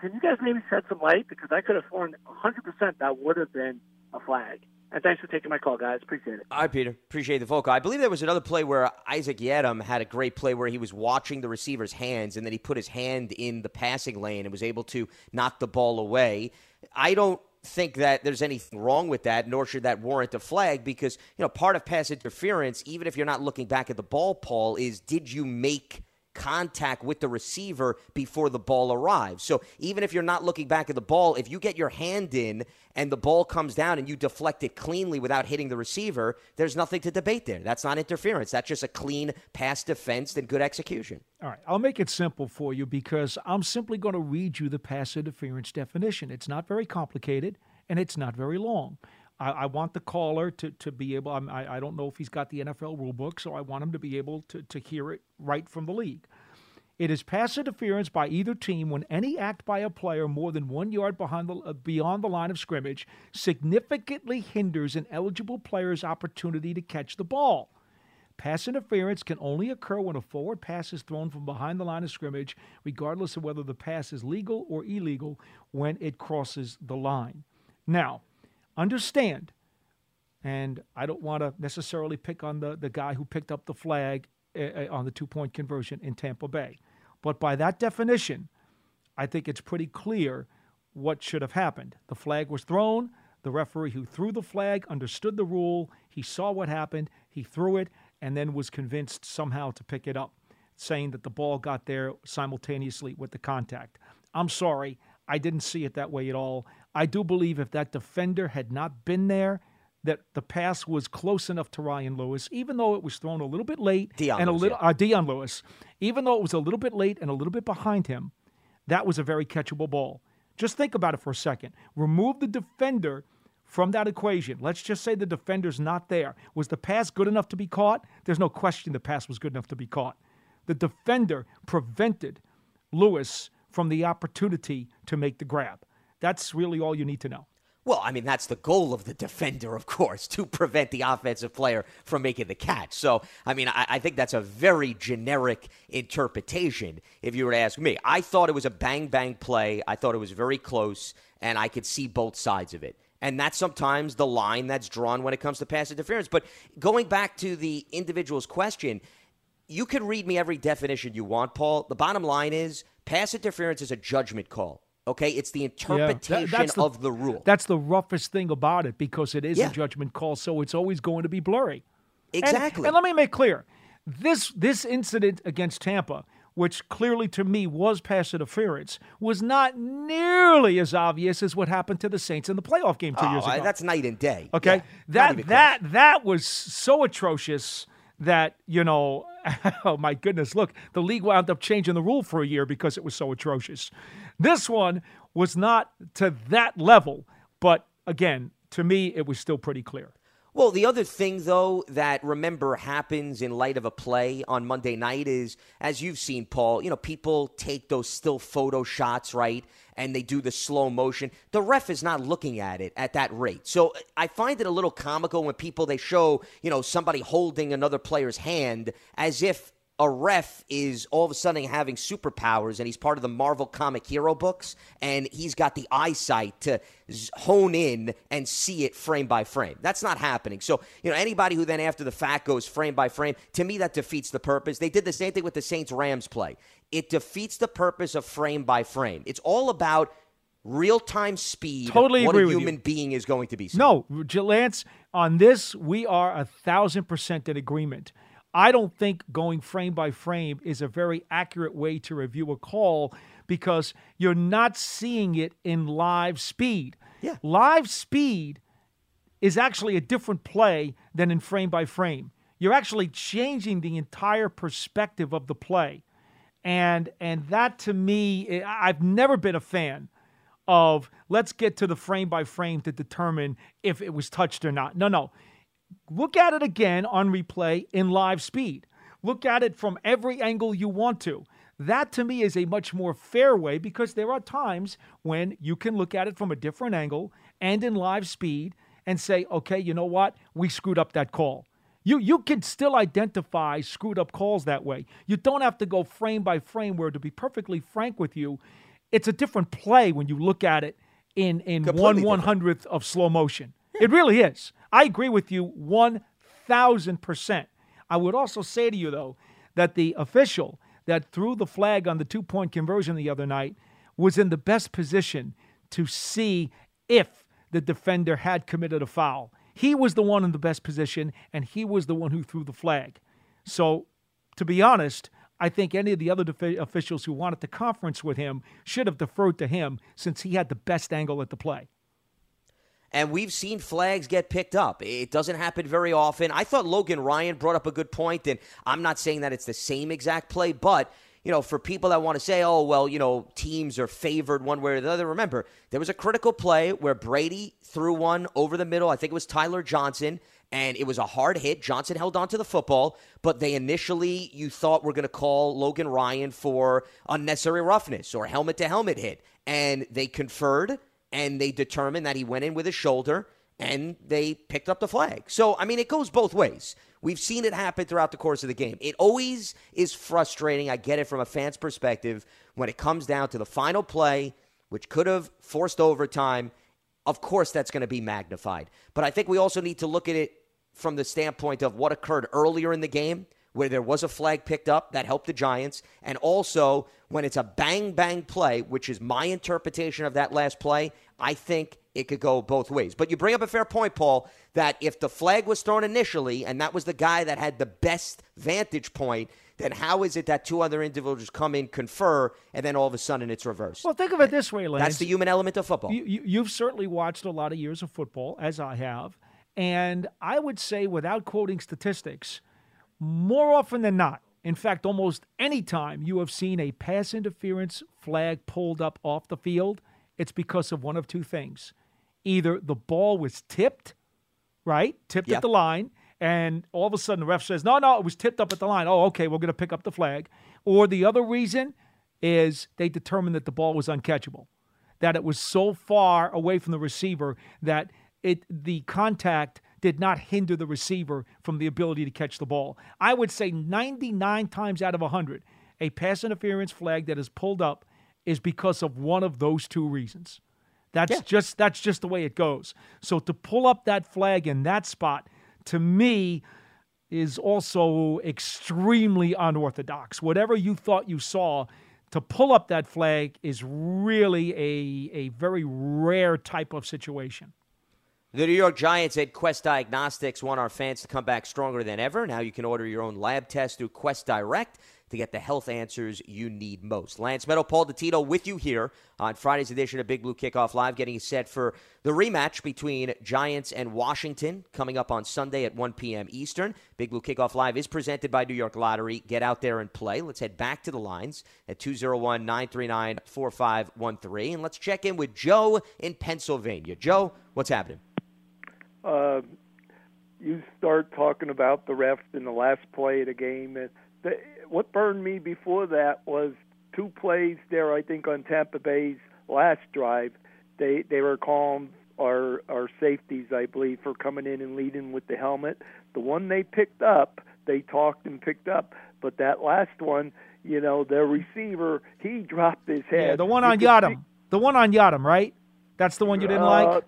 Can you guys maybe shed some light because I could have sworn 100% that would have been a flag. And thanks for taking my call, guys. Appreciate it. All right, Peter. Appreciate the phone call. I believe there was another play where Isaac Yiadom had a great play where he was watching the receiver's hands and then he put his hand in the passing lane and was able to knock the ball away. I don't think that there's anything wrong with that, nor should that warrant a flag because, you know, part of pass interference, even if you're not looking back at the ball, Paul, is did you make – contact with the receiver before the ball arrives. So even if you're not looking back at the ball, if you get your hand in and the ball comes down and you deflect it cleanly without hitting the receiver, there's nothing to debate there. That's not interference. That's just a clean pass defense and good execution. All right, I'll make it simple for you because I'm simply going to read you the pass interference definition. It's not very complicated and it's not very long. I, I, want the caller to, to be able, I, I don't know if he's got the NFL rule book, so I want him to be able to, to hear it right from the league. It is pass interference by either team when any act by a player more than one yard behind the, uh, beyond the line of scrimmage significantly hinders an eligible player's opportunity to catch the ball. Pass interference can only occur when a forward pass is thrown from behind the line of scrimmage, regardless of whether the pass is legal or illegal when it crosses the line. Now, understand, and I don't want to necessarily pick on the, the guy who picked up the flag uh, on the two point conversion in Tampa Bay, but by that definition, I think it's pretty clear what should have happened. The flag was thrown. The referee who threw the flag understood the rule. He saw what happened. He threw it and then was convinced somehow to pick it up, saying that the ball got there simultaneously with the contact. I'm sorry. I didn't see it that way at all. I do believe if that defender had not been there, that the pass was close enough to Ryan Lewis, even though it was thrown a little bit late Dion and a little yeah. uh, Dion Lewis, even though it was a little bit late and a little bit behind him, that was a very catchable ball. Just think about it for a second. Remove the defender from that equation. Let's just say the defender's not there. Was the pass good enough to be caught? There's no question the pass was good enough to be caught. The defender prevented Lewis from the opportunity to make the grab. That's really all you need to know. Well, I mean, that's the goal of the defender, of course, to prevent the offensive player from making the catch. So, I mean, I, I, think that's a very generic interpretation, if you were to ask me. I thought it was a bang bang play. I thought it was very close, and I could see both sides of it. And that's sometimes the line that's drawn when it comes to pass interference. But going back to the individual's question, you can read me every definition you want, Paul. The bottom line is pass interference is a judgment call. Okay, it's the interpretation yeah, that, the, of the rule. That's the roughest thing about it because it is yeah. a judgment call, so it's always going to be blurry. Exactly. And, and let me make clear, this this incident against Tampa, which clearly to me was pass interference, was not nearly as obvious as what happened to the Saints in the playoff game two oh, years ago. That's night and day. Okay, yeah, that that that was so atrocious that you know oh my goodness look the league wound up changing the rule for a year because it was so atrocious this one was not to that level but again to me it was still pretty clear well, the other thing, though, that remember happens in light of a play on Monday night is, as you've seen, Paul, you know, people take those still photo shots, right? And they do the slow motion. The ref is not looking at it at that rate. So uh, I find it a little comical when people, they show, you know, somebody holding another player's hand as if a ref is all of a sudden having superpowers and he's part of the Marvel comic hero books and he's got the eyesight to hone in and see it frame by frame. That's not happening. So, you know, anybody who then after the fact goes frame by frame, to me that defeats the purpose. They did the same thing with the Saints Rams play. It defeats the purpose of frame by frame. It's all about real time speed. Totally what agree a with you. human being is going to be. No, Lance, on this, we are a thousand percent in agreement. I don't think going frame by frame is a very accurate way to review a call because you're not seeing it in live speed. Yeah. Live speed is actually a different play than in frame by frame. You're actually changing the entire perspective of the play. And and that to me eh, I- I've never been a fan of let's get to the frame by frame to determine if it was touched or not. No, no. Look at it again on replay in live speed. Look at it from every angle you want to. That to me is a much more fair way because there are times when you can look at it from a different angle and in live speed and say, okay, you know what? We screwed up that call. You you can still identify screwed up calls that way. You don't have to go frame by frame where to be perfectly frank with you, it's a different play when you look at it in in Completely one one hundredth of slow motion. It really is. I agree with you one thousand percent. I would also say to you though that the official that threw the flag on the two point conversion the other night was in the best position to see if the defender had committed a foul. He was the one in the best position, and he was the one who threw the flag. So, to be honest, I think any of the other officials who wanted to conference with him should have deferred to him since he had the best angle at the play. And we've seen flags get picked up. It doesn't happen very often. I thought Logan Ryan brought up a good point, and I'm not saying that it's the same exact play, but you know, for people that want to say, oh, well, you know, teams are favored one way or the other, remember, there was a critical play where Brady threw one over the middle. I think it was Tyler Johnson, and it was a hard hit. Johnson held on to the football, but they initially, you thought were going to call Logan Ryan for unnecessary roughness or helmet to helmet hit. And they conferred and they determined that he went in with his shoulder and they picked up the flag. So, I mean, it goes both ways. We've seen it happen throughout the course of the game. It always is frustrating. I get it from a fan's perspective when it comes down to the final play, which could have forced overtime. Of course, that's going to be magnified. But I think we also need to look at it from the standpoint of what occurred earlier in the game where there was a flag picked up that helped the Giants, and also when it's a bang bang play, which is my interpretation of that last play, I think it could go both ways. But you bring up a fair point, Paul, that if the flag was thrown initially and that was the guy that had the best vantage point, then how is it that two other individuals come in, confer, and then all of a sudden it's reversed? Well, think of it this way, Lance. That's the human element of football. You, you, you've certainly watched a lot of years of football, as I have. And I would say, without quoting statistics, more often than not, in fact, almost any time you have seen a pass interference flag pulled up off the field, it's because of one of two things. Either the ball was tipped, right? Tipped Yep. at the line, and all of a sudden the ref says, no, no, it was tipped up at the line. Oh, okay, we're going to pick up the flag. Or the other reason is they determined that the ball was uncatchable, that it was so far away from the receiver that it the contact did not hinder the receiver from the ability to catch the ball. I would say 99 times out of 100, a pass interference flag that is pulled up is because of one of those two reasons. That's just that's just the way it goes. So to pull up that flag in that spot to me is also extremely unorthodox. Whatever you thought you saw, to pull up that flag is really a, a very rare type of situation. The New York Giants at Quest Diagnostics want our fans to come back stronger than ever. Now you can order your own lab test through Quest Direct to get the health answers you need most. Lance Medow, Paul Dottino with you here on Friday's edition of Big Blue Kickoff Live, getting set for the rematch between Giants and Washington coming up on Sunday at 1 p.m. Eastern. Big Blue Kickoff Live is presented by New York Lottery. Get out there and play. Let's head back to the lines at 201 939 4513. And let's check in with Joe in Pennsylvania. Joe, what's happening? Uh, you start talking about the refs in the last play of the game. And the, what burned me before that was two plays there. I think on Tampa Bay's last drive, they they were calling our our safeties, I believe, for coming in and leading with the helmet. The one they picked up, they talked and picked up. But that last one, you know, their receiver, he dropped his head. Yeah, the one on Yiadom. The one on Yiadom, right? That's the one you didn't Uh, like?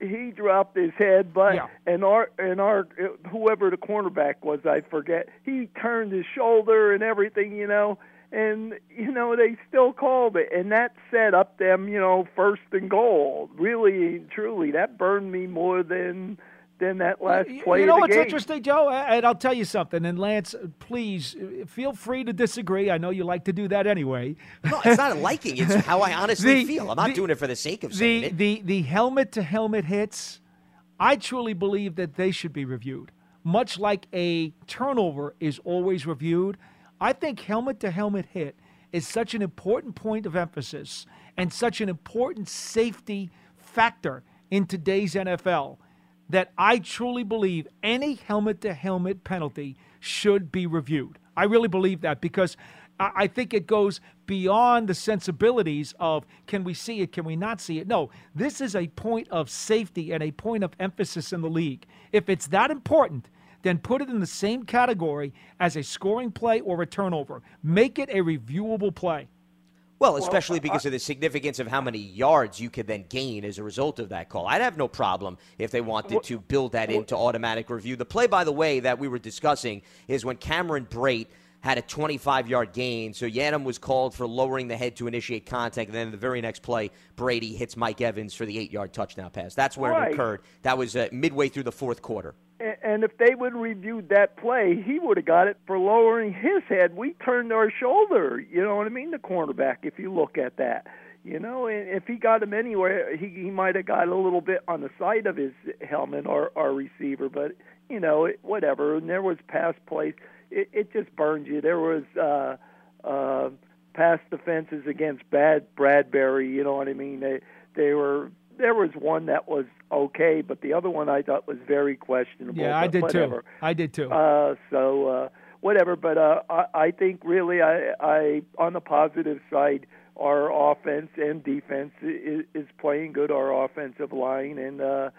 He dropped his head, but Yeah. and our and our whoever the cornerback was, I forget. He turned his shoulder and everything, you know. and you know they still called it, and that set up them, you know, first and goal. Really, truly, that burned me more than than that last play. You know what's game. interesting, Joe? And I'll tell you something. And Lance, please feel free to disagree. I know you like to do that anyway. No, it's not a liking. It's how I honestly the, feel. I'm not the, doing it for the sake of the it. the the helmet to helmet hits. I truly believe that they should be reviewed. Much like a turnover is always reviewed, I think helmet to helmet hit is such an important point of emphasis and such an important safety factor in today's NFL that I truly believe any helmet to helmet penalty should be reviewed. I really believe that because I think it goes beyond the sensibilities of can we see it, can we not see it. No, this is a point of safety and a point of emphasis in the league. If it's that important, then put it in the same category as a scoring play or a turnover. Make it a reviewable play. Well, especially because of the significance of how many yards you could then gain as a result of that call. I'd have no problem if they wanted to build that into automatic review. The play, by the way, that we were discussing is when Cameron Brate had a 25 yard gain. So Yiadom was called for lowering the head to initiate contact. And then the very next play, Brady hits Mike Evans for the eight yard touchdown pass. That's where right. it occurred. That was uh, midway through the fourth quarter. And if they would have reviewed that play, he would have got it for lowering his head. We turned our shoulder. You know what I mean? The cornerback, if you look at that. You know, and if he got him anywhere, he he might have got a little bit on the side of his helmet or our receiver, but you know, it, whatever. And there was pass plays. It, it just burned you. There was uh, uh, pass defenses against bad Bradberry. You know what I mean? They they were there was one that was okay, but the other one I thought was very questionable. Yeah, I did whatever. too. I did too. Uh, so uh, whatever, but uh, I, I think really, I, I on the positive side, our offense and defense is, is playing good. Our offensive line and. Uh,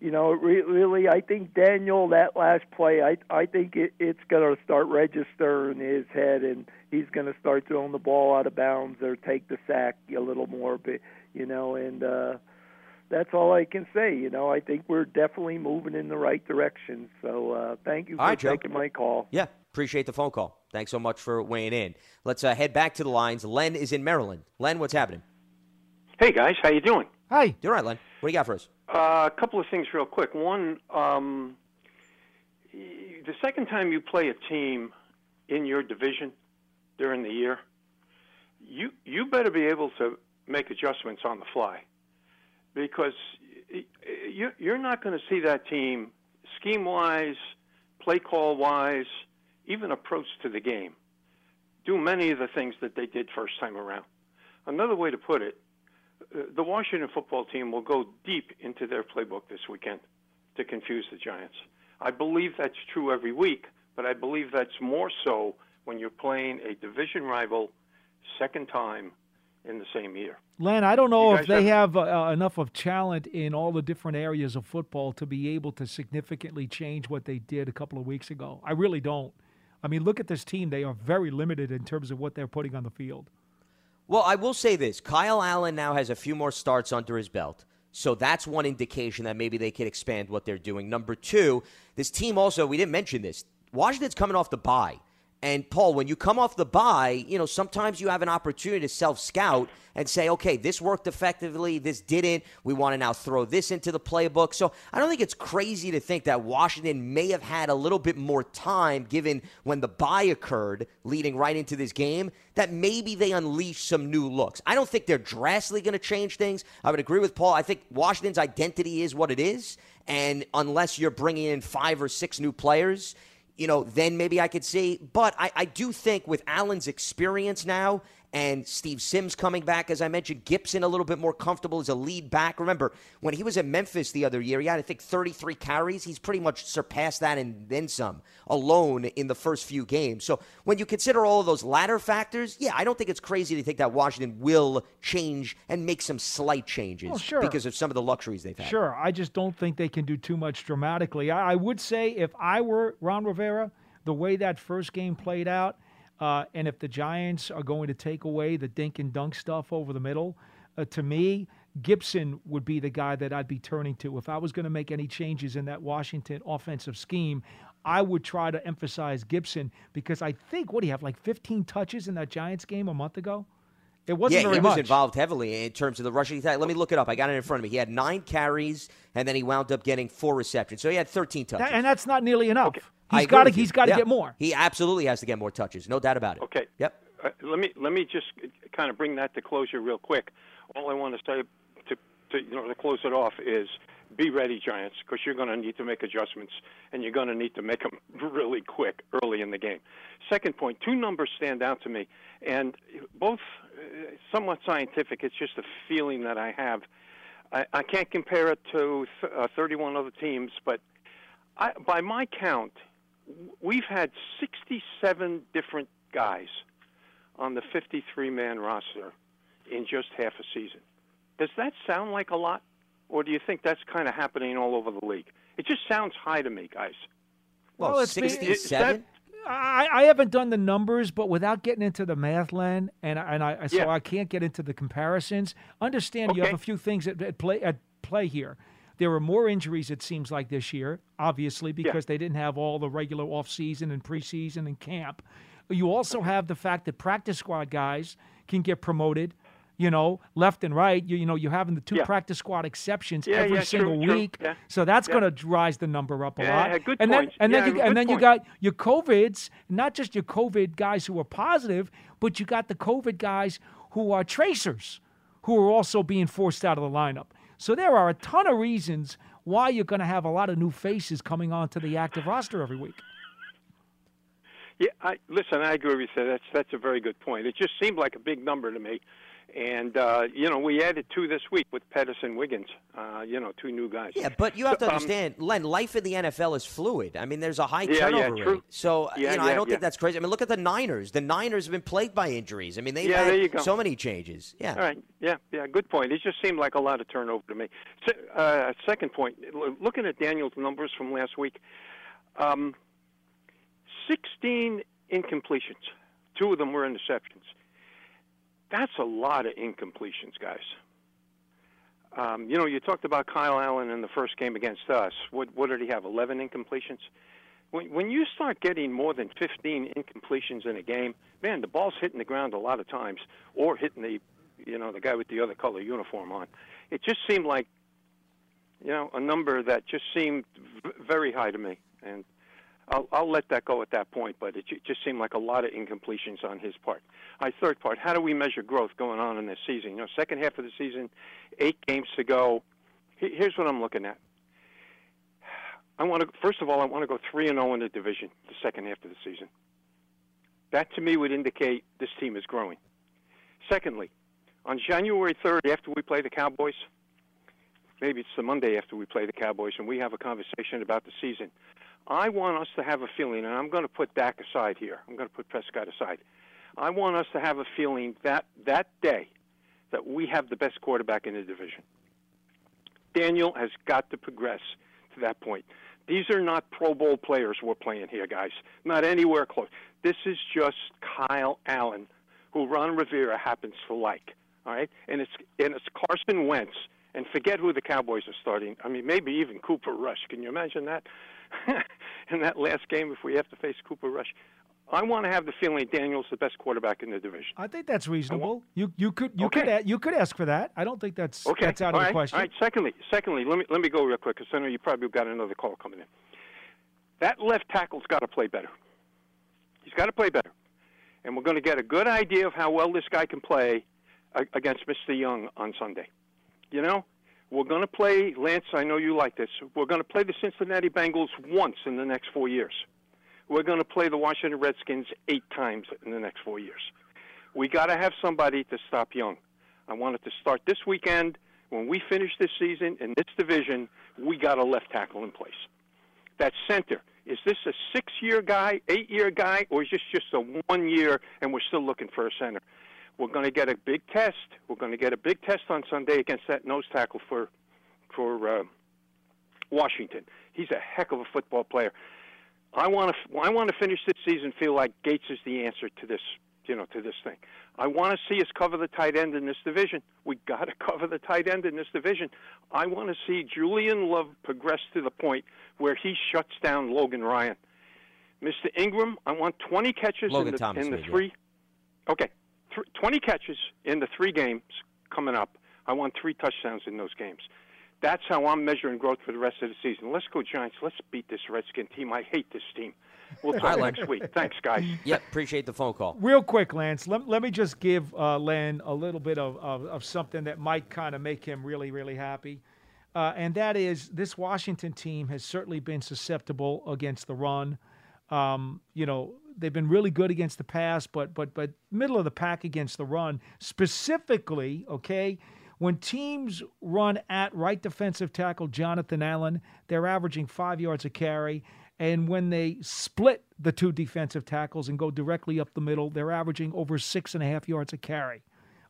you know, re- really, I think Daniel that last play, I I think it, it's going to start registering in his head, and he's going to start throwing the ball out of bounds or take the sack a little more. But you know, and uh, that's all I can say. You know, I think we're definitely moving in the right direction. So uh, thank you for right, taking Joe. my call. Yeah, appreciate the phone call. Thanks so much for weighing in. Let's uh, head back to the lines. Len is in Maryland. Len, what's happening? Hey guys, how you doing? Hi. You're right, Len. What do you got for us? Uh, a couple of things, real quick. One, um, the second time you play a team in your division during the year, you you better be able to make adjustments on the fly because you, you're not going to see that team scheme wise, play call wise, even approach to the game do many of the things that they did first time around. Another way to put it, the Washington football team will go deep into their playbook this weekend to confuse the Giants. I believe that's true every week, but I believe that's more so when you're playing a division rival second time in the same year. Len, I don't know if they have uh, enough of talent in all the different areas of football to be able to significantly change what they did a couple of weeks ago. I really don't. I mean, look at this team. They are very limited in terms of what they're putting on the field. Well, I will say this Kyle Allen now has a few more starts under his belt. So that's one indication that maybe they could expand what they're doing. Number two, this team also, we didn't mention this. Washington's coming off the bye. And Paul, when you come off the bye, you know, sometimes you have an opportunity to self scout and say, okay, this worked effectively, this didn't. We want to now throw this into the playbook. So I don't think it's crazy to think that Washington may have had a little bit more time given when the bye occurred leading right into this game, that maybe they unleashed some new looks. I don't think they're drastically going to change things. I would agree with Paul. I think Washington's identity is what it is. And unless you're bringing in five or six new players, you know, then maybe I could see. But I, I do think with Allen's experience now and Steve Sims coming back, as I mentioned, Gibson a little bit more comfortable as a lead back. Remember, when he was at Memphis the other year, he had, I think, 33 carries. He's pretty much surpassed that and then some alone in the first few games. So when you consider all of those latter factors, yeah, I don't think it's crazy to think that Washington will change and make some slight changes Well, sure. because of some of the luxuries they've had. Sure. I just don't think they can do too much dramatically. I, I would say if I were Ron Rivera, the way that first game played out, uh, and if the Giants are going to take away the dink and dunk stuff over the middle, uh, to me, Gibson would be the guy that I'd be turning to. If I was going to make any changes in that Washington offensive scheme, I would try to emphasize Gibson because I think what do you have like 15 touches in that Giants game a month ago? It wasn't yeah, very he much. was involved heavily in terms of the rushing attack. Let me look it up. I got it in front of me. He had nine carries, and then he wound up getting four receptions. So he had 13 touches. That- and that's not nearly enough. I He's agree got to he's got to Yeah. get more. He absolutely has to get more touches, no doubt about it. Okay. Yep. Uh, let me let me just kind of bring that to closure real quick. All I want to say to, to you know to close it off is be ready, Giants, because you're going to need to make adjustments and you're going to need to make them really quick early in the game. Second point, two numbers stand out to me, and both uh, somewhat scientific. It's just a feeling that I have. I, I can't compare it to th- uh, 31 other teams, but I, by my count, w- we've had 67 different guys on the 53 man roster in just half a season. Does that sound like a lot? Or do you think that's kind of happening all over the league? It just sounds high to me, guys. Well, it's been- Is that- I, I haven't done the numbers, but without getting into the math, Len, and I- and I so Yeah. I can't get into the comparisons. Understand you have a few things at, at play at play here. There were more injuries, it seems like this year, obviously because they didn't have all the regular off season and preseason and camp. You also have the fact that practice squad guys can get promoted. You know, left and right. You, you know, you're having the two Yeah. practice squad exceptions Yeah, every yeah, single true. week. Yeah. So that's Yeah. going to rise the number up a Yeah, lot. good and point. then and then you, and then you got your COVIDs, not just your COVID guys who are positive, but you got the COVID guys who are tracers, who are also being forced out of the lineup. So there are a ton of reasons why you're going to have a lot of new faces coming onto the active roster every week. Yeah, I, listen, I agree with you. That's that's a very good point. It just seemed like a big number to me, and uh, you know we added two this week with Pettis and Wiggins. Uh, you know, two new guys. Yeah, but you have to So, um, understand, Len. Life in the NFL is fluid. I mean, there's a high Yeah, yeah, turnover true. rate. So Yeah, you know, I don't yeah. think that's crazy. I mean, look at the Niners. The Niners have been plagued by injuries. I mean, they've Yeah, had so many changes. Yeah. All right. Yeah, yeah. Good point. It just seemed like a lot of turnover to me. Se- Uh, second point, looking at Daniel's numbers from last week, um, 16 incompletions. Two of them were interceptions. That's a lot of incompletions, guys. Um, you know, you talked about Kyle Allen in the first game against us. What, what did he have? 11 incompletions? When, when you start getting more than 15 incompletions in a game, man, the ball's hitting the ground a lot of times, or hitting the, you know, the guy with the other color uniform on. It just seemed like, you know, a number that just seemed v- very high to me, and I'll, I'll let that go at that point. But it ju- just seemed like a lot of incompletions on his part. Right, third part: How do we measure growth going on in this season? You know, second half of the season, eight games to go. Here's what I'm looking at. I want to first of all, I want to go three and zero in the division the second half of the season. That to me would indicate this team is growing. Secondly, on January 3rd, after we play the Cowboys, maybe it's the Monday after we play the Cowboys, and we have a conversation about the season. I want us to have a feeling, and I'm going to put Dak aside here. I'm going to put Prescott aside. I want us to have a feeling that that day that we have the best quarterback in the division. Daniel has got to progress to that point. These are not Pro Bowl players we're playing here, guys. Not anywhere close. This is just Kyle Allen, who Ron Rivera happens to like. All right, and it's and it's Carson Wentz, and forget who the Cowboys are starting. I mean, maybe even Cooper Rush. Can you imagine that? in that last game, if we have to face Cooper Rush, I want to have the feeling Daniel's the best quarterback in the division. I think that's reasonable. You you could you Okay. could you could ask for that. I don't think that's Okay, that's out all of right, the question. All right. Secondly, secondly, let me let me go real quick because I know you probably got another call coming in. That left tackle's got to play better. He's got to play better, and we're going to get a good idea of how well this guy can play against Mr. Young on Sunday. You know, we're going to play Lance. I know you like this. We're going to play the Cincinnati Bengals once in the next four years. We're going to play the Washington Redskins eight times in the next four years. We got to have somebody to stop Young. I wanted to start this weekend. When we finish this season in this division, we got a left tackle in place. That center, is this a six year guy, eight year guy, or is this just a one year and we're still looking for a center? We're going to get a big test. We're going to get a big test on Sunday against that nose tackle for, for uh, Washington. He's a heck of a football player. I want to I want to finish this season feel like Gates is the answer to this you know to this thing. I want to see us cover the tight end in this division. We got to cover the tight end in this division. I want to see Julian Love progress to the point where he shuts down Logan Ryan. Mr. Ingram, I want 20 catches Logan in the, Thomas in the three. Okay, th- 20 catches in the three games coming up. I want three touchdowns in those games. That's how I'm measuring growth for the rest of the season. Let's go Giants. Let's beat this Redskin team. I hate this team. We'll I talk next week. Thanks, guys. Yep, appreciate the phone call. Real quick, Lance, let, let me just give uh, Len a little bit of, of, of something that might kind of make him really, really happy. Uh, and that is this Washington team has certainly been susceptible against the run. Um, you know, they've been really good against the pass, but but but middle of the pack against the run. Specifically, okay, when teams run at right defensive tackle Jonathan Allen, they're averaging five yards a carry. And when they split the two defensive tackles and go directly up the middle, they're averaging over six and a half yards a carry.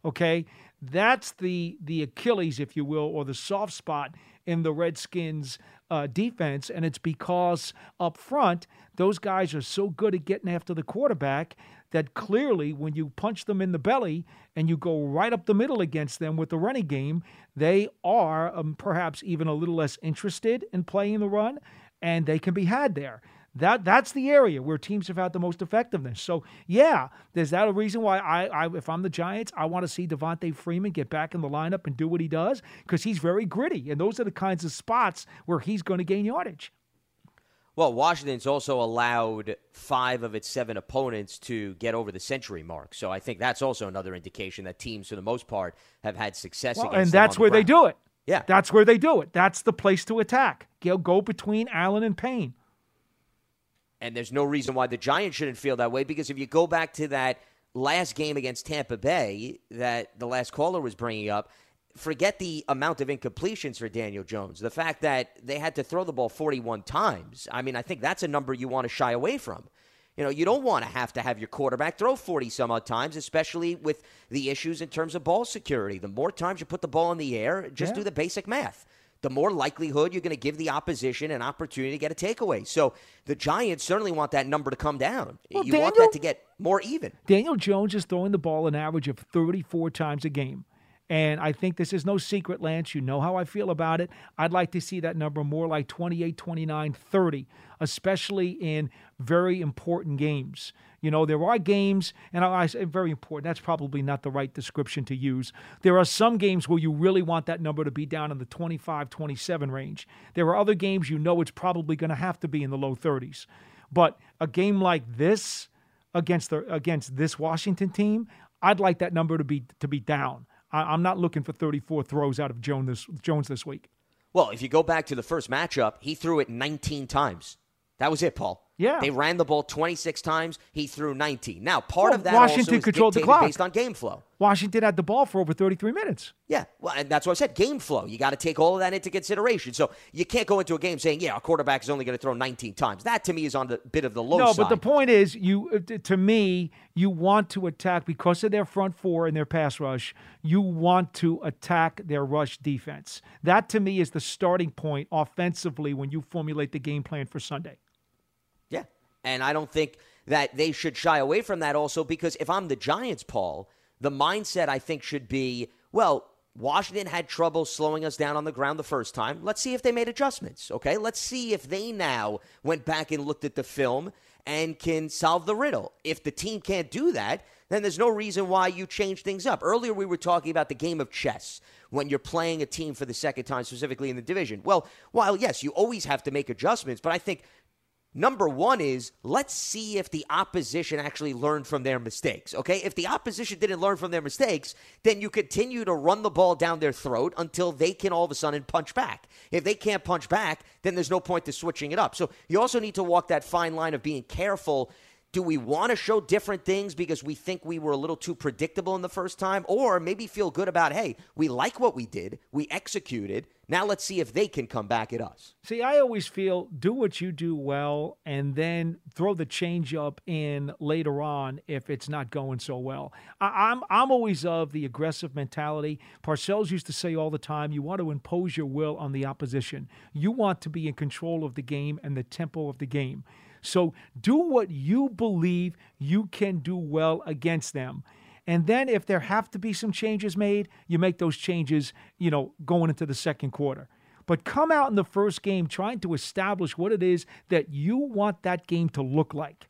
Okay, that's the the Achilles, if you will, or the soft spot in the Redskins' uh, defense, and it's because up front those guys are so good at getting after the quarterback that clearly, when you punch them in the belly and you go right up the middle against them with the running game, they are um, perhaps even a little less interested in playing the run, and they can be had there. That that's the area where teams have had the most effectiveness. So yeah, there's that a reason why I, I if I'm the Giants, I want to see Devonta Freeman get back in the lineup and do what he does because he's very gritty, and those are the kinds of spots where he's going to gain yardage. Well, Washington's also allowed five of its seven opponents to get over the century mark. So I think that's also another indication that teams, for the most part, have had success Well, against and that's on the where they do it. Yeah. That's where they do it. That's the place to attack. Go go between Allen and Payne. And there's no reason why the Giants shouldn't feel that way because if you go back to that last game against Tampa Bay that the last caller was bringing up, forget the amount of incompletions for Daniel Jones. The fact that they had to throw the ball 41 times. I mean, I think that's a number you want to shy away from. You know, you don't want to have to have your quarterback throw 40 some odd times, especially with the issues in terms of ball security. The more times you put the ball in the air, just Yeah. do the basic math. The more likelihood you're going to give the opposition an opportunity to get a takeaway. So the Giants certainly want that number to come down. Well, you want that to get more even. Daniel Jones is throwing the ball an average of 34 times a game. And I think this is no secret, Lance. You know how I feel about it. I'd like to see that number more like 28, 29, 30, especially in very important games. You know, there are games, and I say very important, that's probably not the right description to use. There are some games where you really want that number to be down in the 25, 27 range. There are other games you know it's probably going to have to be in the low 30s. But a game like this, against the against this Washington team, I'd like that number to be to be down. I, I'm not looking for 34 throws out of Jones this Jones this week. Well, if you go back to the first matchup, he threw it 19 times. That was it, Paul. Yeah. They ran the ball 26 times. He threw 19. Now, part Well, of that Washington also is controlled the clock. based on game flow. Washington had the ball for over 33 minutes. Yeah, well, and that's what I said. Game flow. You got to take all of that into consideration. So you can't go into a game saying, "Yeah, our quarterback is only going to throw 19 times." That to me is on the bit of the low no, side. but the point is, you uh, to me, you want to attack because of their front four and their pass rush. You want to attack their rush defense. That to me is the starting point offensively when you formulate the game plan for Sunday. And I don't think that they should shy away from that also because if I'm the Giants, Paul, the mindset I think should be well, Washington had trouble slowing us down on the ground the first time. Let's see if they made adjustments, okay? Let's see if they now went back and looked at the film and can solve the riddle. If the team can't do that, then there's no reason why you change things up. Earlier, we were talking about the game of chess when you're playing a team for the second time, specifically in the division. Well, while yes, you always have to make adjustments, but I think Number one is let's see if the opposition actually learned from their mistakes. Okay. If the opposition didn't learn from their mistakes, then you continue to run the ball down their throat until they can all of a sudden punch back. If they can't punch back, then there's no point to switching it up. So you also need to walk that fine line of being careful. Do we want to show different things because we think we were a little too predictable in the first time? Or maybe feel good about, hey, we like what we did, we executed. Now let's see if they can come back at us. See, I always feel do what you do well and then throw the change up in later on if it's not going so well. I, I'm I'm always of the aggressive mentality. Parcells used to say all the time, you want to impose your will on the opposition. You want to be in control of the game and the tempo of the game. So do what you believe you can do well against them. And then if there have to be some changes made, you make those changes, you know, going into the second quarter. but come out in the first game trying to establish what it is that you want that game to look like.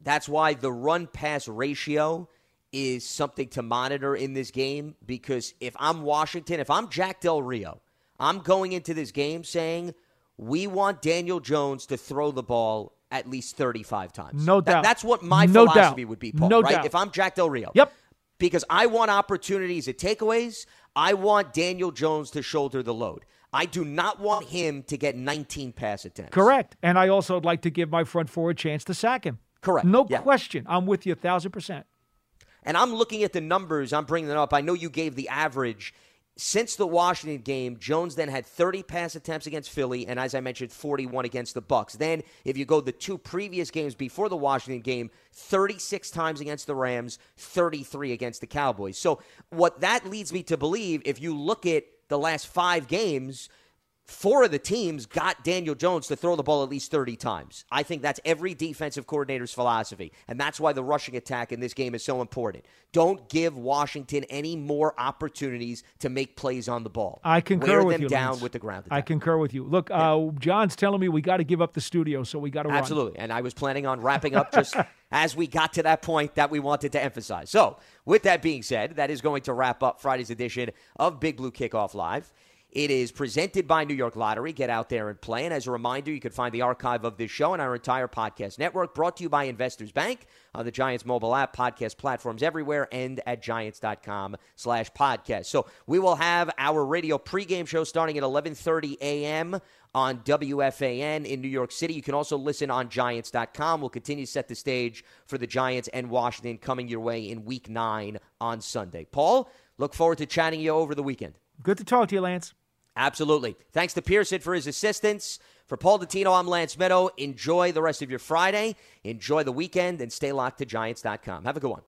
That's why the run pass ratio is something to monitor in this game because if I'm Washington, if I'm Jack Del Rio, I'm going into this game saying we want Daniel Jones to throw the ball at least 35 times. No That- doubt. that's what my No philosophy doubt. would be, Paul, No right? doubt. If I'm Jack Del Rio. Yep. Because I want opportunities at takeaways. I want Daniel Jones to shoulder the load. I do not want him to get 19 pass attempts. Correct. And I also would like to give my front four a chance to sack him. Correct. No Yeah. question. I'm with you a thousand percent. And I'm looking at the numbers. I'm bringing it up. I know you gave the average. Since the Washington game, Jones then had 30 pass attempts against Philly, and as I mentioned, 41 against the Bucs. Then, if you go the two previous games before the Washington game, 36 times against the Rams, 33 against the Cowboys. So, what that leads me to believe, if you look at the last five games, four of the teams got Daniel Jones to throw the ball at least 30 times. I think that's every defensive coordinator's philosophy. And that's why the rushing attack in this game is so important. Don't give Washington any more opportunities to make plays on the ball. I concur Wear with them you. down Lance. with the ground Attack. I concur with you. Look, uh, John's telling me we got to give up the studio, so we got to run. Absolutely. And I was planning on wrapping up just as we got to that point that we wanted to emphasize. So, with that being said, that is going to wrap up Friday's edition of Big Blue Kickoff Live. It is presented by New York Lottery. Get out there and play. And as a reminder, you can find the archive of this show and our entire podcast network brought to you by Investors Bank on the Giants mobile app, podcast platforms everywhere, and at giants.com slash podcast. So we will have our radio pregame show starting at 11.30 a.m. on WFAN in New York City. You can also listen on Giants.com. We'll continue to set the stage for the Giants and Washington coming your way in week nine on Sunday. Paul, look forward to chatting you over the weekend. Good to talk to you, Lance. Absolutely. Thanks to Pearson for his assistance. For Paul Dottino, I'm Lance Medow. Enjoy the rest of your Friday. Enjoy the weekend and stay locked to Giants.com. Have a good one.